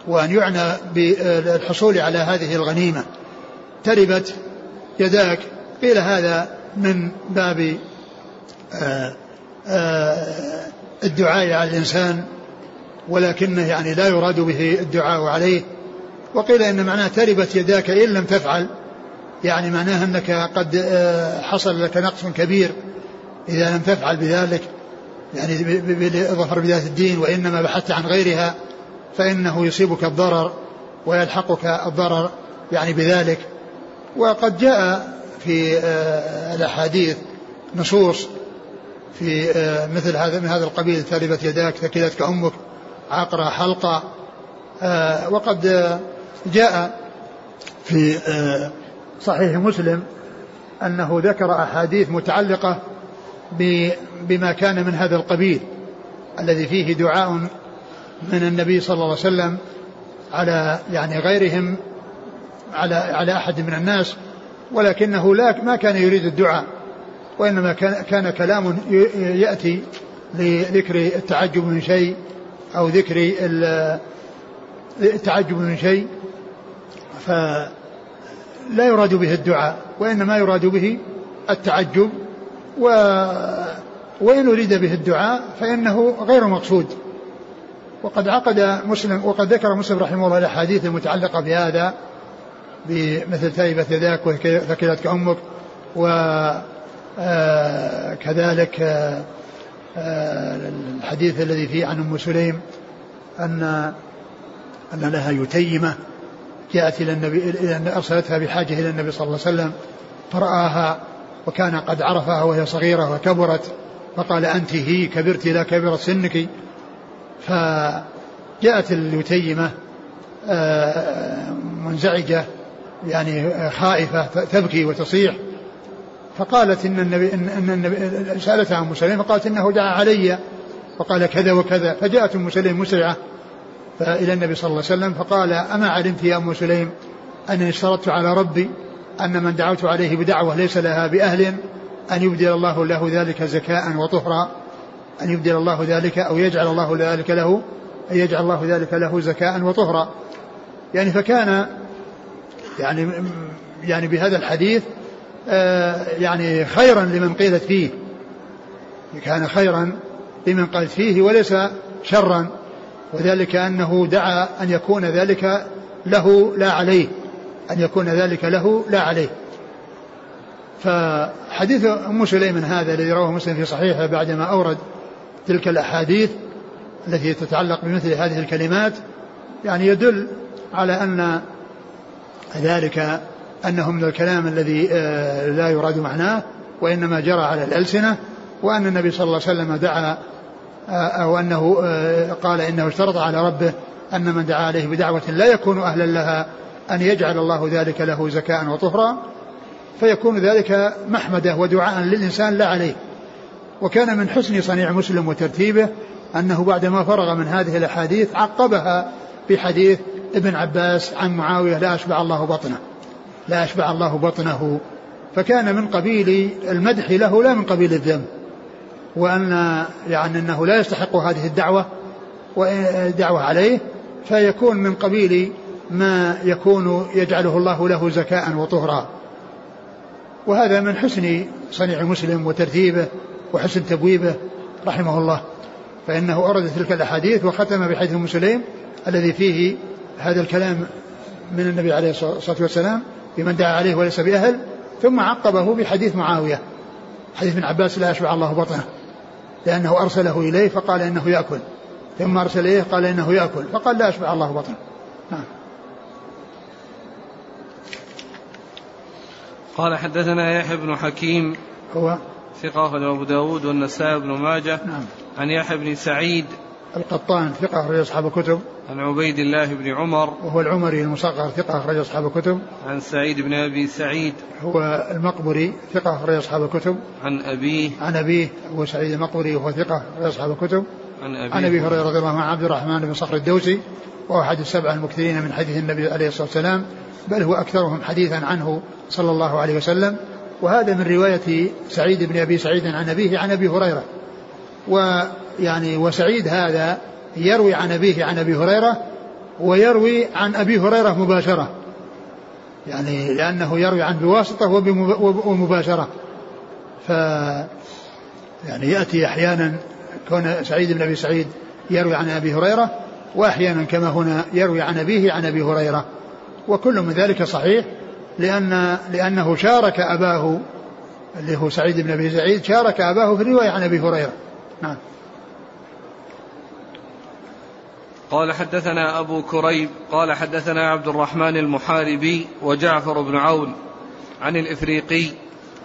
وأن يعنى بالحصول على هذه الغنيمة. تربت يداك قيل هذا من باب آه، آه، الدعاء على الإنسان ولكنه يعني لا يراد به الدعاء عليه. وقيل إن معناه تربت يداك إن لم تفعل. يعني معناه أنك قد آه، حصل لك نقص كبير إذا لم تفعل بذلك. يعني بالظفر بذات الدين وإنما بحثت عن غيرها فإنه يصيبك الضرر ويلحقك الضرر يعني بذلك. وقد جاء في آه، الأحاديث نصوص في آه، مثل هذا من هذا القبيل ثالبت يداك ثكلتك أمك عقرة حلقة وقد جاء في صحيح مسلم أنه ذكر أحاديث متعلقة بما كان من هذا القبيل الذي فيه دعاء من النبي صلى الله عليه وسلم على يعني غيرهم على على أحد من الناس ولكنه لا ما كان يريد الدعاء وإنما كان, كلام يأتي لذكر التعجب من شيء أو ذكر التعجب من شيء ف لا يراد به الدعاء وإنما يراد به التعجب و وإن أريد به الدعاء فإنه غير مقصود. وقد عقد مسلم وقد ذكر مسلم رحمه الله الأحاديث المتعلقة بهذا بمثل تائبة يداك وثكلتك أمك وكذلك آه، آه، الحديث الذي فيه عن أم سليم أن أن لها يتيمة جاءت إلى النبي إلى أرسلتها بحاجة إلى النبي صلى الله عليه وسلم فرآها وكان قد عرفها وهي صغيرة وكبرت فقال أنت هي كبرت لا كبرت سنك. فجاءت اليتيمة آه، منزعجة يعني خائفة تبكي وتصيح. فقالت إن النبي إن النبي سألتها عن مسلم فقالت إنه دعا علي. وقال كذا وكذا فجاءت أم سليم مسرعة إلى النبي صلى الله عليه وسلم فقال أما علمت يا أم سليم أنني اشترطت على ربي أن من دعوت عليه بدعوة ليس لها بأهل أن يبدل الله له ذلك زكاء وطهرا أن يبدل الله ذلك أو يجعل الله ذلك له أن يجعل الله ذلك له زكاء وطهرا. يعني فكان يعني يعني بهذا الحديث آه، يعني خيرا لمن قيلت فيه. كان خيرا لمن قالت فيه وليس شرا. وذلك أنه دعا أن يكون ذلك له لا عليه أن يكون ذلك له لا عليه. فحديث أم سليم هذا الذي رواه مسلم في صحيحه بعدما أورد تلك الأحاديث التي تتعلق بمثل هذه الكلمات يعني يدل على أن ذلك أنه من الكلام الذي آه، لا يراد معناه وإنما جرى على الألسنة وأن النبي صلى الله عليه وسلم دعا آه، أو أنه آه، قال إنه اشترط على ربه أن من دعا عليه بدعوة لا يكون أهلا لها أن يجعل الله ذلك له زكاء وطهرا فيكون ذلك محمدة ودعاء للإنسان لا عليه. وكان من حسن صنيع مسلم وترتيبه أنه بعدما فرغ من هذه الأحاديث عقبها بحديث ابن عباس عن معاوية لا أشبع الله بطنه. لا أشبع الله بطنه. فكان من قبيل المدح له لا من قبيل الذم. وأن يعني أنه لا يستحق هذه الدعوة ودعوة عليه فيكون من قبيل ما يكون يجعله الله له زكاء وطهرا. وهذا من حسن صنيع مسلم وترتيبه وحسن تبويبه رحمه الله. فإنه أورد تلك الأحاديث وختم بحديث مسلم الذي فيه هذا الكلام من النبي عليه الصلاة والسلام بمن دعا عليه وليس بأهل ثم عقبه بحديث معاوية حديث ابن عباس لا يشبع الله بطنه لأنه أرسله إليه فقال إنه يأكل ثم أرسل إليه قال إنه يأكل فقال لا يشبع الله بطنه. نعم. قال حدثنا يحيى بن حكيم هو؟ ثقة أبو داود والنسائي بن ماجه نعم. عن يحيى بن سعيد القطان ثقة أخرج أصحاب الكتب. عن عبيد الله بن عمر. وهو العمري المصغر ثقة أخرج أصحاب الكتب. عن سعيد بن أبي سعيد. هو المقبري ثقة أخرج أصحاب الكتب. عن أبيه. عن أبيه هو سعيد المقبري وهو ثقة أخرج أصحاب الكتب. عن أبيه. عن أبي هريرة رضي الله عنه عبد الرحمن بن صخر الدوسي. وهو أحد السبعة المكثرين من حديث النبي عليه الصلاة والسلام. بل هو أكثرهم حديثا عنه صلى الله عليه وسلم. وهذا من رواية سعيد بن أبي سعيد عن أبيه عن أبي هريرة. ويعني وسعيد هذا يروي عن أبيه عن أبي هريرة ويروي عن أبي هريرة مباشرة. يعني لأنه يروي عن بواسطة ومباشرة. ف يعني يأتي أحيانا كون سعيد بن أبي سعيد يروي عن أبي هريرة وأحيانا كما هنا يروي عن أبيه عن أبي هريرة. وكل من ذلك صحيح لأن لأنه شارك أباه اللي هو سعيد بن أبي سعيد شارك أباه في الرواية عن أبي هريرة. نعم. قال حدثنا أبو كريب قال حدثنا عبد الرحمن المحاربي وجعفر بن عون عن الإفريقي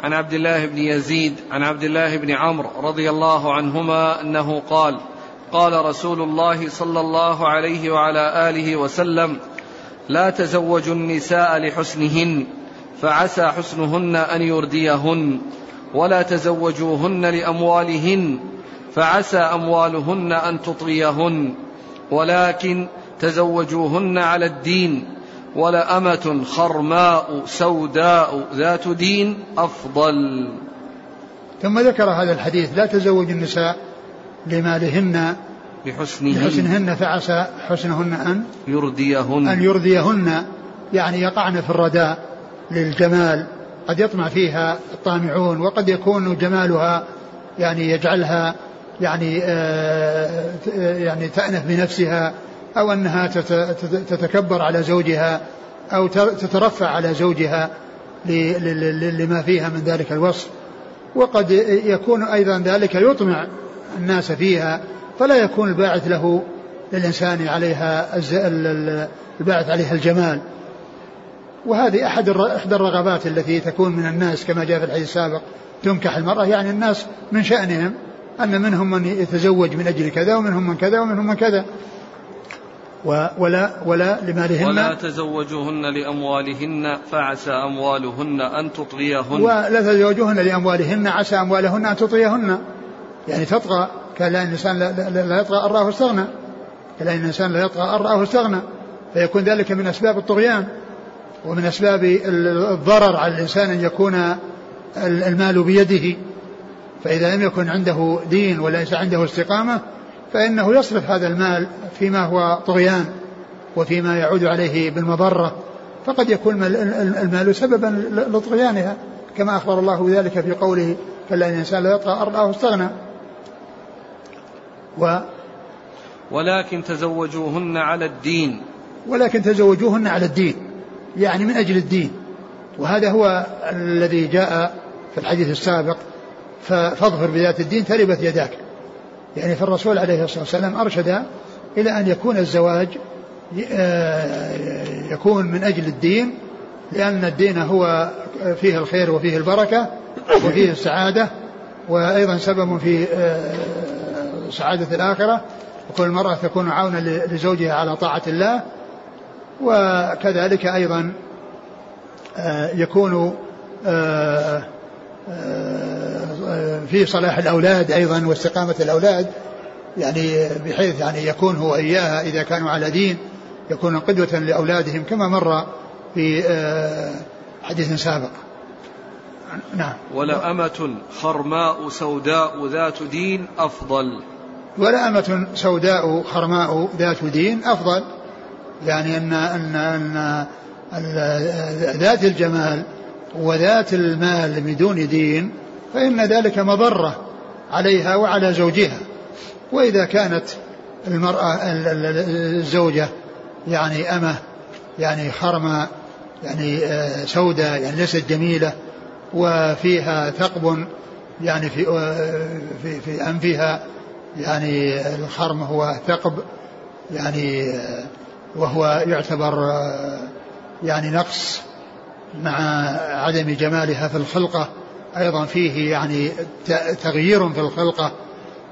عن عبد الله بن يزيد عن عبد الله بن عمرو رضي الله عنهما أنه قال قال رسول الله صلى الله عليه وعلى آله وسلم لا تزوجوا النساء لحسنهن فعسى حسنهن أن يرديهن ولا تزوجوهن لأموالهن فعسى أموالهن أن تطغيهن. ولكن تزوجوهن على الدين ولأمة خرماء سوداء ذات دين أفضل. ثم ذكر هذا الحديث لا تزوج النساء لمالهن بحسنهن, بحسنهن فعسى حسنهن أن يرديهن أن يرديهن يعني يقعن في الرداء للجمال قد يطمع فيها الطامعون وقد يكون جمالها يعني يجعلها يعني آه يعني تأنف بنفسها أو أنها تتكبر على زوجها أو تترفع على زوجها لما فيها من ذلك الوصف. وقد يكون أيضا ذلك يطمع الناس فيها فلا يكون الباعث له للإنسان عليها الباعث عليها الجمال. وهذه أحد إحدى الرغبات التي تكون من الناس كما جاء في الحديث السابق تنكح المرأة يعني الناس من شأنهم أن منهم من يتزوج من أجل كذا ومنهم من كذا ومنهم من كذا. ولا ولا لمالهن. ولا تزوجوهن لأموالهن فعسى أموالهن أن تطغيهن ولا تزوجوهن لأموالهن عسى أموالهن أن تطغيهن يعني تطغى كان الإنسان لا, يطغى أن رآه استغنى. كان الإنسان لا يطغى أن رآه استغنى. فيكون ذلك من أسباب الطغيان ومن أسباب الضرر على الإنسان أن يكون المال بيده. فإذا لم يكن عنده دين وليس عنده استقامة فإنه يصرف هذا المال فيما هو طغيان وفيما يعود عليه بالمضرة. فقد يكون المال سببا لطغيانها كما أخبر الله بذلك في قوله كلا الإنسان لا يطغى أرضاه استغنى و ولكن تزوجوهن على الدين. ولكن تزوجوهن على الدين يعني من أجل الدين. وهذا هو الذي جاء في الحديث السابق فاظفر بذات الدين تربت يداك. يعني فالرسول عليه الصلاة والسلام أرشد إلى أن يكون الزواج يكون من أجل الدين لأن الدين هو فيه الخير وفيه البركة وفيه السعادة وأيضا سبب في سعادة الآخرة. وكل المرأة تكون عونا لزوجها على طاعة الله. وكذلك أيضا يكون في صلاح الأولاد أيضا واستقامة الأولاد يعني بحيث يعني يكون هو إياها إذا كانوا على دين يكون قدوة لأولادهم كما مر في آه، حديث سابق. نعم. ولا أمة خرماء سوداء ذات دين أفضل. ولا أمة سوداء خرماء ذات دين أفضل يعني أن أن أن ذات الجمال وذات المال بدون دين فإن ذلك مضرة عليها وعلى زوجها. وإذا كانت المرأة الزوجة يعني أمة يعني خرمة يعني آه، سوداء يعني ليست جميلة وفيها ثقب يعني في آه، في في أنفها يعني الخرم هو ثقب يعني آه، وهو يعتبر يعني نقص. مع عدم جمالها في الخلقة أيضا فيه يعني تغيير في الخلقة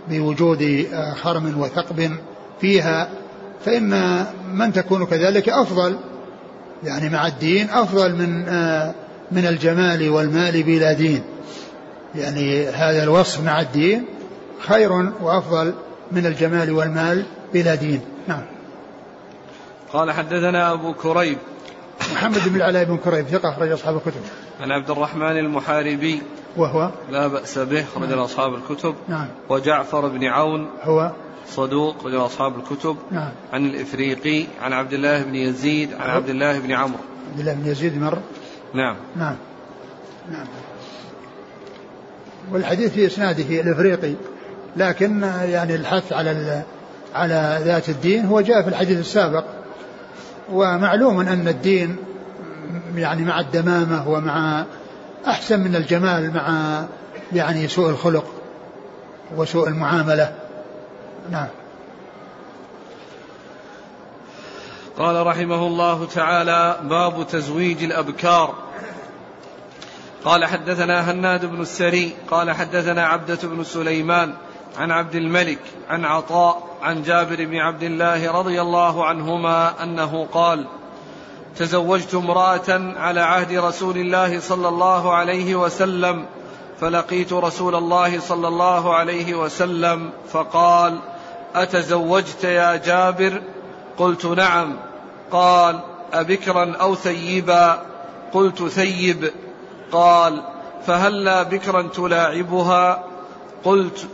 بوجود خرم وثقب فيها. فإن من تكون كذلك أفضل يعني مع الدين أفضل من من الجمال والمال بلا دين. يعني هذا الوصف مع الدين خير وأفضل من الجمال والمال بلا دين. نعم. قال حدثنا أبو كريب محمد بن العلاء بن كريب ثقة أخرج أصحاب الكتب. عن عبد الرحمن المحاربي وهو؟ لا بأس به رجل نعم. أصحاب الكتب. نعم. وجعفر بن عون هو؟ صدوق رجل أصحاب الكتب. نعم. عن الإفريقي عن عبد الله بن يزيد عن عبد الله بن عمرو. عبد الله بن يزيد مر؟ نعم. نعم. نعم. والحديث في إسناده الإفريقي لكن يعني الحث على على ذات الدين هو جاء في الحديث السابق. ومعلوم أن الدين يعني مع الدمامة ومع أحسن من الجمال مع يعني سوء الخلق وسوء المعاملة. نعم. قال رحمه الله تعالى باب تزويج الأبكار. قال حدثنا هناد بن السري قال حدثنا عبدة بن سليمان عن عبد الملك عن عطاء عن جابر بن عبد الله رضي الله عنهما أنه قال تزوجت امرأة على عهد رسول الله صلى الله عليه وسلم فلقيت رسول الله صلى الله عليه وسلم فقال أتزوجت يا جابر؟ قلت نعم. قال أبكرا أو ثيبا؟ قلت ثيب. قال فهلا بكرا تلاعبها؟ قلت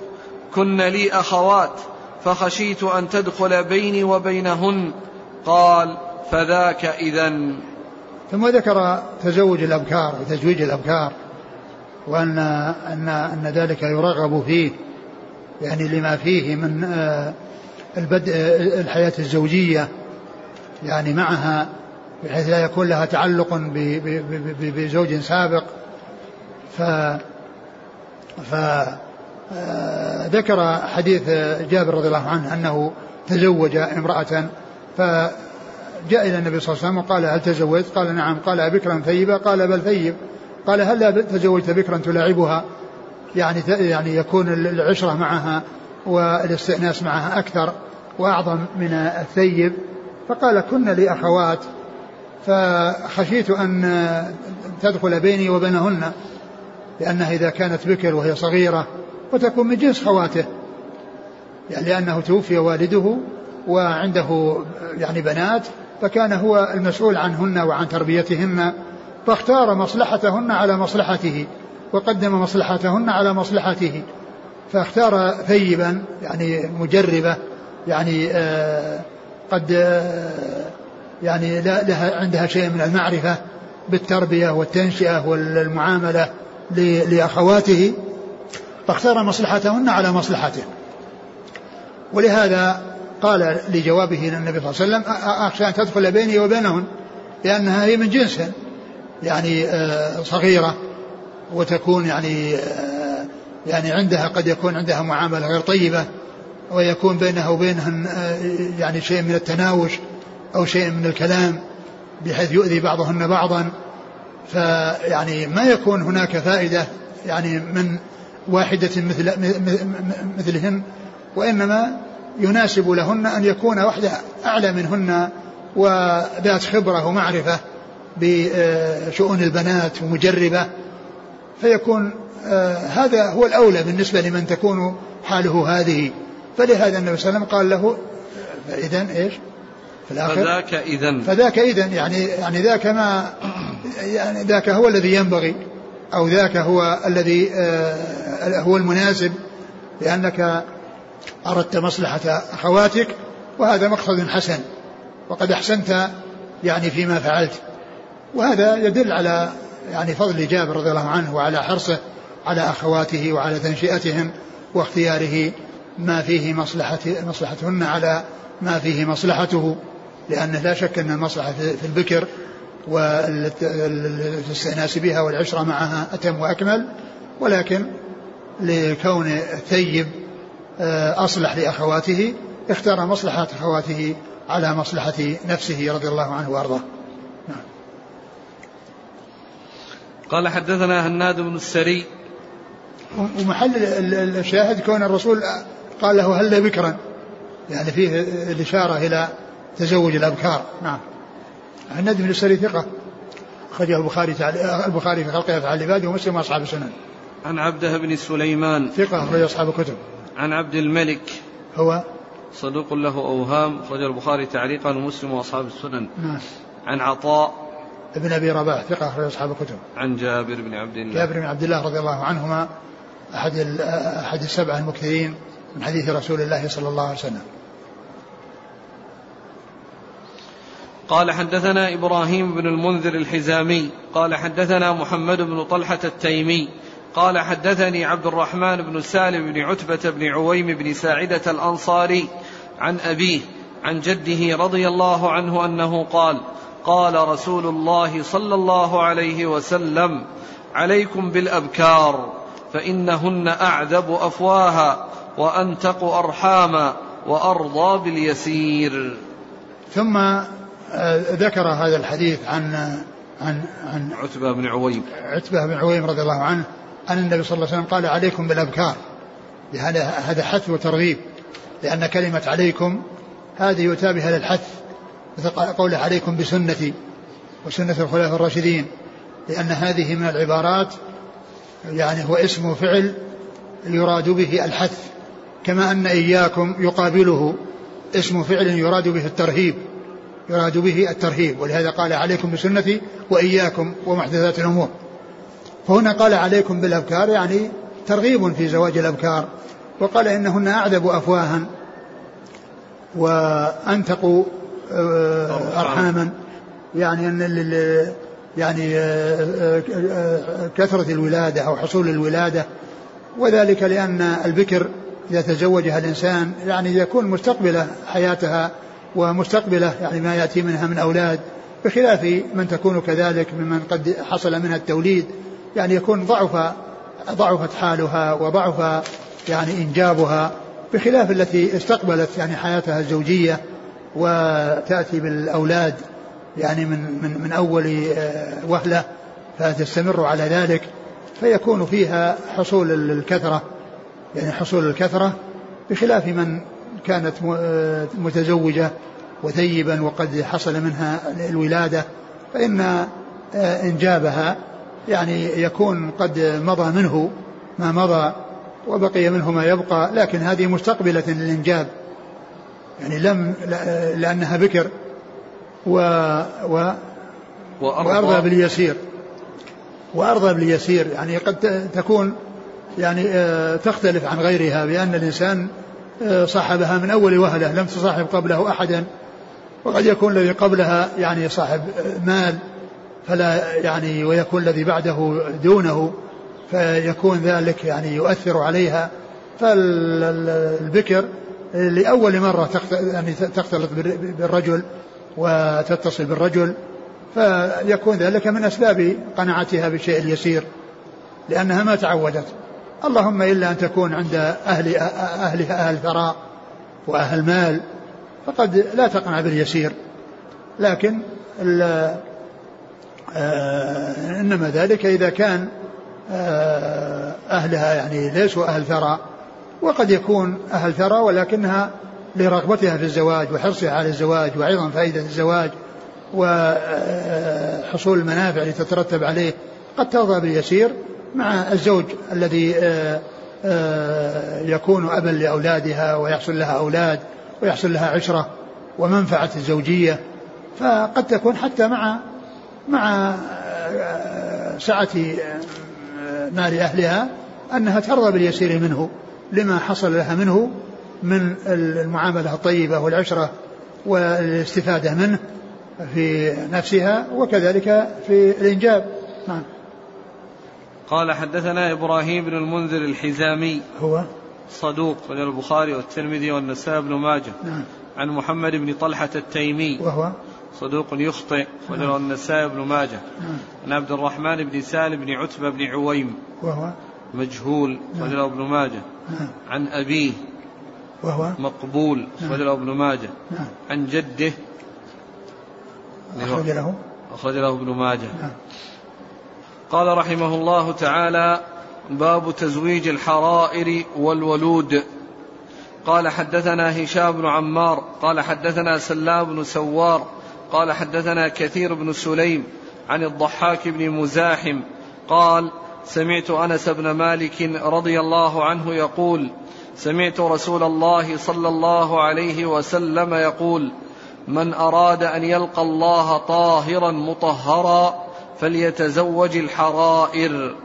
كن لي أخوات فخشيت أن تدخل بيني وبينهن. قال فذاك إذا ثم ذكر تزوج الأبكار وتزويج الأبكار وأن أن أن ذلك يرغب فيه يعني لما فيه من آه، البدء الحياة الزوجية يعني معها بحيث لا يكون لها تعلق بزوج سابق. ف ف ذكر حديث جابر رضي الله عنه أنه تزوج امرأة فجاء إلى النبي صلى الله عليه وسلم وقال هل تزوجت؟ قال نعم، قال أبكرا ثيبا؟ قال بل ثيب، قال هل تزوجت بكرا تلاعبها؟ يعني يعني يكون العشرة معها والاستئناس معها أكثر وأعظم من الثيب فقال كن لي أخوات فخشيت أن تدخل بيني وبينهن لأنها إذا كانت بكر وهي صغيرة وتكون من جنس خواته. يعني لأنه توفي والده وعنده يعني بنات فكان هو المسؤول عنهن وعن تربيتهن فاختار مصلحتهن على مصلحته وقدم مصلحتهن على مصلحته. فاختار ثيبا يعني مجربة يعني آه قد آه يعني لها عندها شيء من المعرفة بالتربية والتنشئة والمعاملة لأخواته. فاختار مصلحتهن على مصلحته. ولهذا قال لجوابه للنبي صلى الله عليه وسلم أخشى أن تدخل بيني وبينهن لأنها هي من جنس يعني آه، صغيرة وتكون يعني آه، يعني عندها قد يكون عندها معاملة غير طيبة ويكون بينها وبينها يعني شيء من التناوش أو شيء من الكلام بحيث يؤذي بعضهن بعضا. فيعني ما يكون هناك فائدة يعني من واحدة مثل مثلهن وإنما يناسب لهن أن يكون واحدة أعلى منهن وذات خبرة ومعرفة بشؤون البنات ومجربة. فيكون آه، هذا هو الأولى بالنسبة لمن تكون حاله هذه. فلهذا النبي صلى الله عليه وسلم قال له إذا إيش؟ في الآخر. فذاك إذا فذاك إذا يعني يعني ذاك ما يعني ذاك هو الذي ينبغي. أو ذاك هو الذي آه، هو المناسب لأنك أردت مصلحة أخواتك وهذا مقصد حسن وقد أحسنت يعني فيما فعلت. وهذا يدل على يعني فضل جابر رضي الله عنه وعلى حرصه على أخواته وعلى تنشئتهم واختياره ما فيه مصلحة مصلحتهن على ما فيه مصلحته لأنه لا شك أن المصلحة في البكر والاستئناس بها والعشرة معها أتم وأكمل ولكن لكون الثيب آه، أصلح لأخواته اختار مصلحة أخواته على مصلحة نفسه رضي الله عنه وأرضاه. نعم. قال حدثنا هناد بن السري. ومحل الشاهد كون الرسول قال له هل بكرا؟ يعني فيه الإشارة إلى تزوج الأبكار. نعم. هناد بن السري ثقة. أخرجه البخاري البخاري في خلق أفعال العباد ومسلم وأصحاب السنن. عن عبده بن سليمان. ثقة أخرج أصحاب الكتب. عن عبد الملك. هو؟ صدوق له أوهام أخرج البخاري تعليقا ومسلم وأصحاب السنن. نعم. عن عطاء. ابن أبي رباح ثقة أخرج أصحاب الكتب. عن جابر بن عبد الله. جابر بن عبد الله رضي الله عنهما أحد أحد السبعة المكثرين من حديث رسول الله صلى الله عليه وسلم. قال حدثنا إبراهيم بن المنذر الحزامي قال حدثنا محمد بن طلحة التيمي قال حدثني عبد الرحمن بن سالم بن عتبة بن عويم بن ساعدة الأنصاري عن أبيه عن جده رضي الله عنه أنه قال قال رسول الله صلى الله عليه وسلم عليكم بالأبكار فإنهن أعذب أفواها وأنتق أرحاما وأرضى باليسير. ثم ذكر هذا الحديث عن عن عن عتبة بن عويم. عتبة بن عويم رضي الله عنه أن النبي صلى الله عليه وسلم قال عليكم بالأبكار. هذا هذا حث وترغيب لأن كلمة عليكم هذه يؤتى بها للحث مثل قوله عليكم بسنتي وسنة الخلفاء الراشدين لأن هذه من العبارات يعني هو اسم وفعل يراد به الحث كما أن إياكم يقابله اسم فعل يراد به الترهيب. يراد به الترهيب ولهذا قال عليكم بسنتي وإياكم ومحدثات الأمور. فهنا قال عليكم بالأبكار يعني ترغيب في زواج الأبكار وقال إنهن أعذب أفواها وأنتقوا آه، أرحاما. يعني أن يعني آه، آه، كثرة الولادة أو حصول الولادة وذلك لأن البكر إذا تزوجها الإنسان يعني يكون مستقبلة حياتها ومستقبلة يعني ما يأتي منها من أولاد بخلاف من تكون كذلك ممن قد حصل منها التوليد يعني يكون ضعف ضعفت حالها وضعف يعني إنجابها بخلاف التي استقبلت يعني حياتها الزوجية وتأتي بالأولاد يعني من من من أول آه، وهلة فتستمر على ذلك فيكون فيها حصول الكثرة يعني حصول الكثرة بخلاف من كانت متزوجة وثيبا وقد حصل منها الولادة فإن آه، إنجابها يعني يكون قد مضى منه ما مضى وبقي منه ما يبقى لكن هذه مستقبلة للإنجاب. يعني لم لأنها بكر و, و وأرضى. باليسير. وأرضى باليسير يعني قد تكون يعني آه، تختلف عن غيرها بأن الإنسان صاحبها من أول وهلة لم تصاحب قبله أحدا. وقد يكون الذي قبلها يعني صاحب مال فلا يعني ويكون الذي بعده دونه فيكون ذلك يعني يؤثر عليها. فالبكر لأول مرة يعني تختلط بالرجل وتتصل بالرجل فيكون ذلك من أسباب قناعتها بالشيء اليسير لأنها ما تعودت. اللهم إلا أن تكون عند أهل أهلها أهل ثراء وأهل مال فقد لا تقنع باليسير. لكن آه إنما ذلك إذا كان آه أهلها يعني ليسوا أهل ثراء وقد يكون أهل ثراء ولكنها لرغبتها في الزواج وحرصها على الزواج وأيضا فائدة الزواج وحصول المنافع التي تترتب عليه قد ترضى باليسير. مع الزوج الذي آه، آه، يكون أبا لأولادها ويحصل لها أولاد ويحصل لها عشرة ومنفعة الزوجية فقد تكون حتى مع مع آه، سعة مال أهلها أنها ترضى باليسير منه لما حصل لها منه من المعاملة الطيبة والعشرة والاستفادة منه في نفسها وكذلك في الإنجاب. نعم. قال حدثنا إبراهيم بن المنذر الحزامي. هو؟ صدوق من البخاري والترمذي والنسائي بن ماجه. نعم. عن محمد بن طلحة التيمي. وهو؟ صدوق يخطئ وله نعم. النسائي بن ماجه. نعم. عن عبد الرحمن بن سالم بن عتبة بن عويم. وهو؟ مجهول نعم. ابن ماجه. نعم. عن أبيه. وهو؟ مقبول نعم. ابن ماجه. نعم. عن جده. أخرج له؟ أخرج له ابن ماجه. نعم. قال رحمه الله تعالى باب تزويج الحرائر والولود. قال حدثنا هشام بن عمار قال حدثنا سلام بن سوار قال حدثنا كثير بن سليم عن الضحاك بن مزاحم قال سمعت أنس بن مالك رضي الله عنه يقول سمعت رسول الله صلى الله عليه وسلم يقول من أراد أن يلقى الله طاهرا مطهرا فليتزوج الحرائر.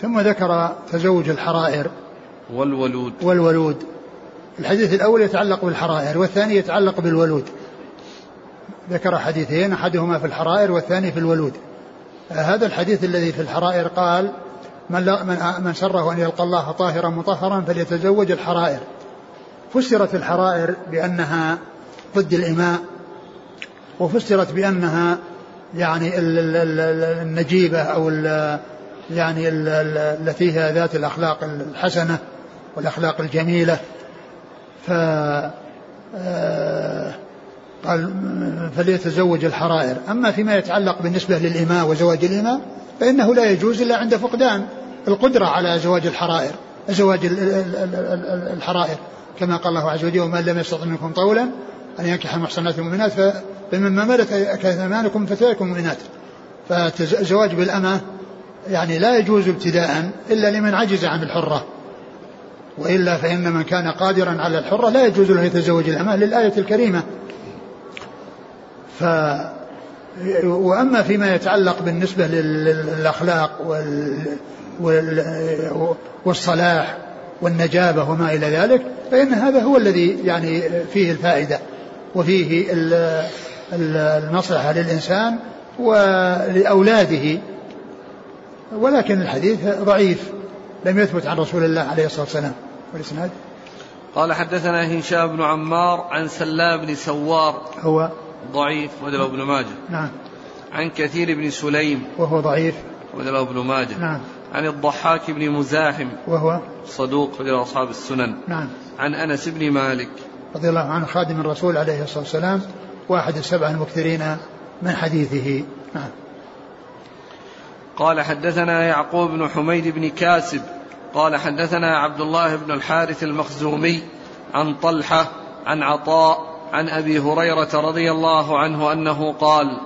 ثم ذكر تزوج الحرائر والولود. والولود. الحديث الأول يتعلق بالحرائر والثاني يتعلق بالولود. ذكر حديثين أحدهما في الحرائر والثاني في الولود. هذا الحديث الذي في الحرائر قال من, من, من سره أن يلقى الله طاهرا مطهرا فليتزوج الحرائر. فسرت الحرائر بأنها ضد الإماء وفسرت بأنها يعني النجيبة أو يعني التي هي ذات الأخلاق الحسنة والأخلاق الجميلة. ف آه، قال فليتزوج الحرائر. أما فيما يتعلق بالنسبة للإماء وزواج الإماء فإنه لا يجوز إلا عند فقدان القدرة على زواج الحرائر زواج الحرائر. كما قال الله عز وجل ومن لم يستطع منكم طولا أن ينكح المحصنات المؤمنات فمما ملك أيمانكم فتيكم مؤمنات فالزواج بالأمة يعني لا يجوز ابتداء إلا لمن عجز عن الحرة. وإلا فإن من كان قادرا على الحرة لا يجوز له يتزوج الأمة للآية الكريمة. ف وأما فيما يتعلق بالنسبة للأخلاق وال... والصلاح والنجابة وما إلى ذلك فإن هذا هو الذي يعني فيه الفائدة. وفيه المصلحة للإنسان ولأولاده. ولكن الحديث ضعيف لم يثبت عن رسول الله عليه الصلاة والسلام. والإسناد؟ قال حدثنا هشام بن عمار عن سلام بن سوار. هو؟ ضعيف ودله ابن ماجه. نعم. عن كثير بن سليم. وهو ضعيف. ودله ابن ماجه. نعم. عن الضحاك بن مزاحم. وهو؟ صدوق ودله أصحاب السنن. نعم. عن أنس بن مالك. رضي الله عنه خادم الرسول عليه الصلاة والسلام. واحد السبع المكثرين من حديثه. نعم. قال حدثنا يعقوب بن حميد بن كاسب. قال حدثنا عبد الله بن الحارث المخزومي عن طلحة عن عطاء عن أبي هريرة رضي الله عنه أنه قال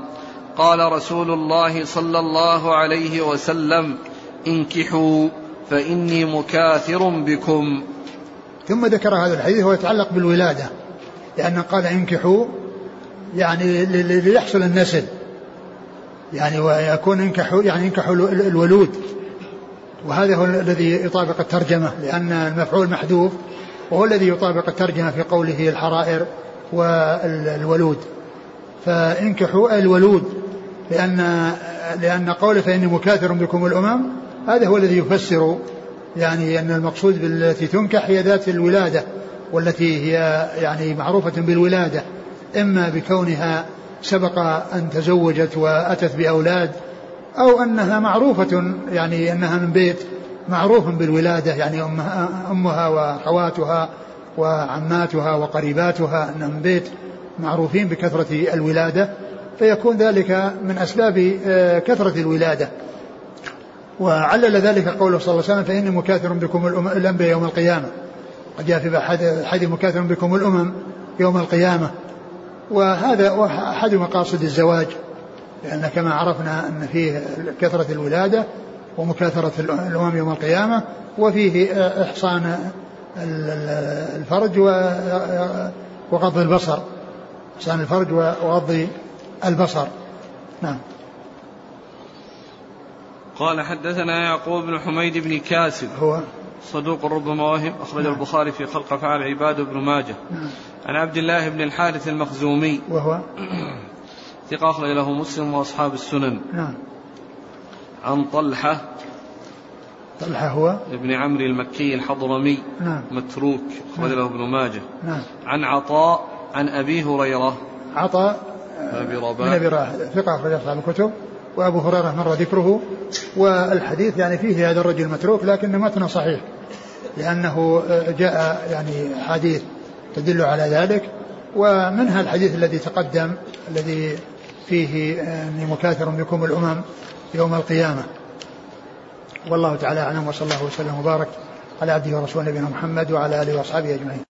قال رسول الله صلى الله عليه وسلم انكحوا فإني مكاثر بكم. ثم ذكر هذا الحديث ويتعلق بالولادة لأنه قال انكحوا يعني ليحصل النسل. يعني ويكون انكحوا يعني انكحوا الولود. وهذا هو الذي يطابق الترجمة لأن المفعول محذوف وهو الذي يطابق الترجمة في قوله الحرائر والولود. فانكحوا الولود لأن لأن قوله فإني مكاثر بكم الأمم هذا هو الذي يفسر يعني أن المقصود بالتي تنكح هي ذات الولادة والتي هي يعني معروفة بالولادة. إما بكونها سبق أن تزوجت وأتت بأولاد أو أنها معروفة يعني أنها من بيت معروف بالولادة يعني أمها, أمها وأخواتها وعماتها وقريباتها أنهم بيت معروفين بكثرة الولادة فيكون ذلك من أسباب آه، كثرة الولادة. وعلل ذلك قوله صلى الله عليه وسلم فإني مكاثر بكم الأنبياء يوم القيامة. قد جاء في أحد مكاثر بكم الأمم يوم القيامة. وهذا أحد مقاصد الزواج لأن كما عرفنا أن فيه كثرة الولادة ومكاثرة الأمم يوم القيامة وفيه إحصان الفرج وغض البصر إحصان الفرج وغض البصر. نعم. قال حدثنا يعقوب بن حميد بن كاسب. هو صدوق ربما وهم أخرج نعم. البخاري في خلق أفعال عباد بن ماجه. نعم. عن عبد الله بن الحارث المخزومي. وهو؟ ثقة أخرج له مسلم وأصحاب السنن. نعم. عن طلحة. طلحة هو؟ ابن عمرو المكي الحضرمي. نعم. متروك أخرج نعم. له ابن ماجه. نعم. عن عطاء عن أبي هريرة. عطاء أبي رباح. من أبي رباح. ثقة أخرج أصحاب الكتب. وأبو هريرة مر ذكره والحديث يعني فيه هذا الرجل متروك لكن متنه صحيح لأنه جاء يعني حديث تدل على ذلك ومنها الحديث الذي تقدم الذي فيه اني مكاثر بكم الأمم يوم القيامة. والله تعالى أعلم وصلى الله وسلم وبارك على عبده ورسوله نبينا محمد وعلى آله وأصحابه أجمعين.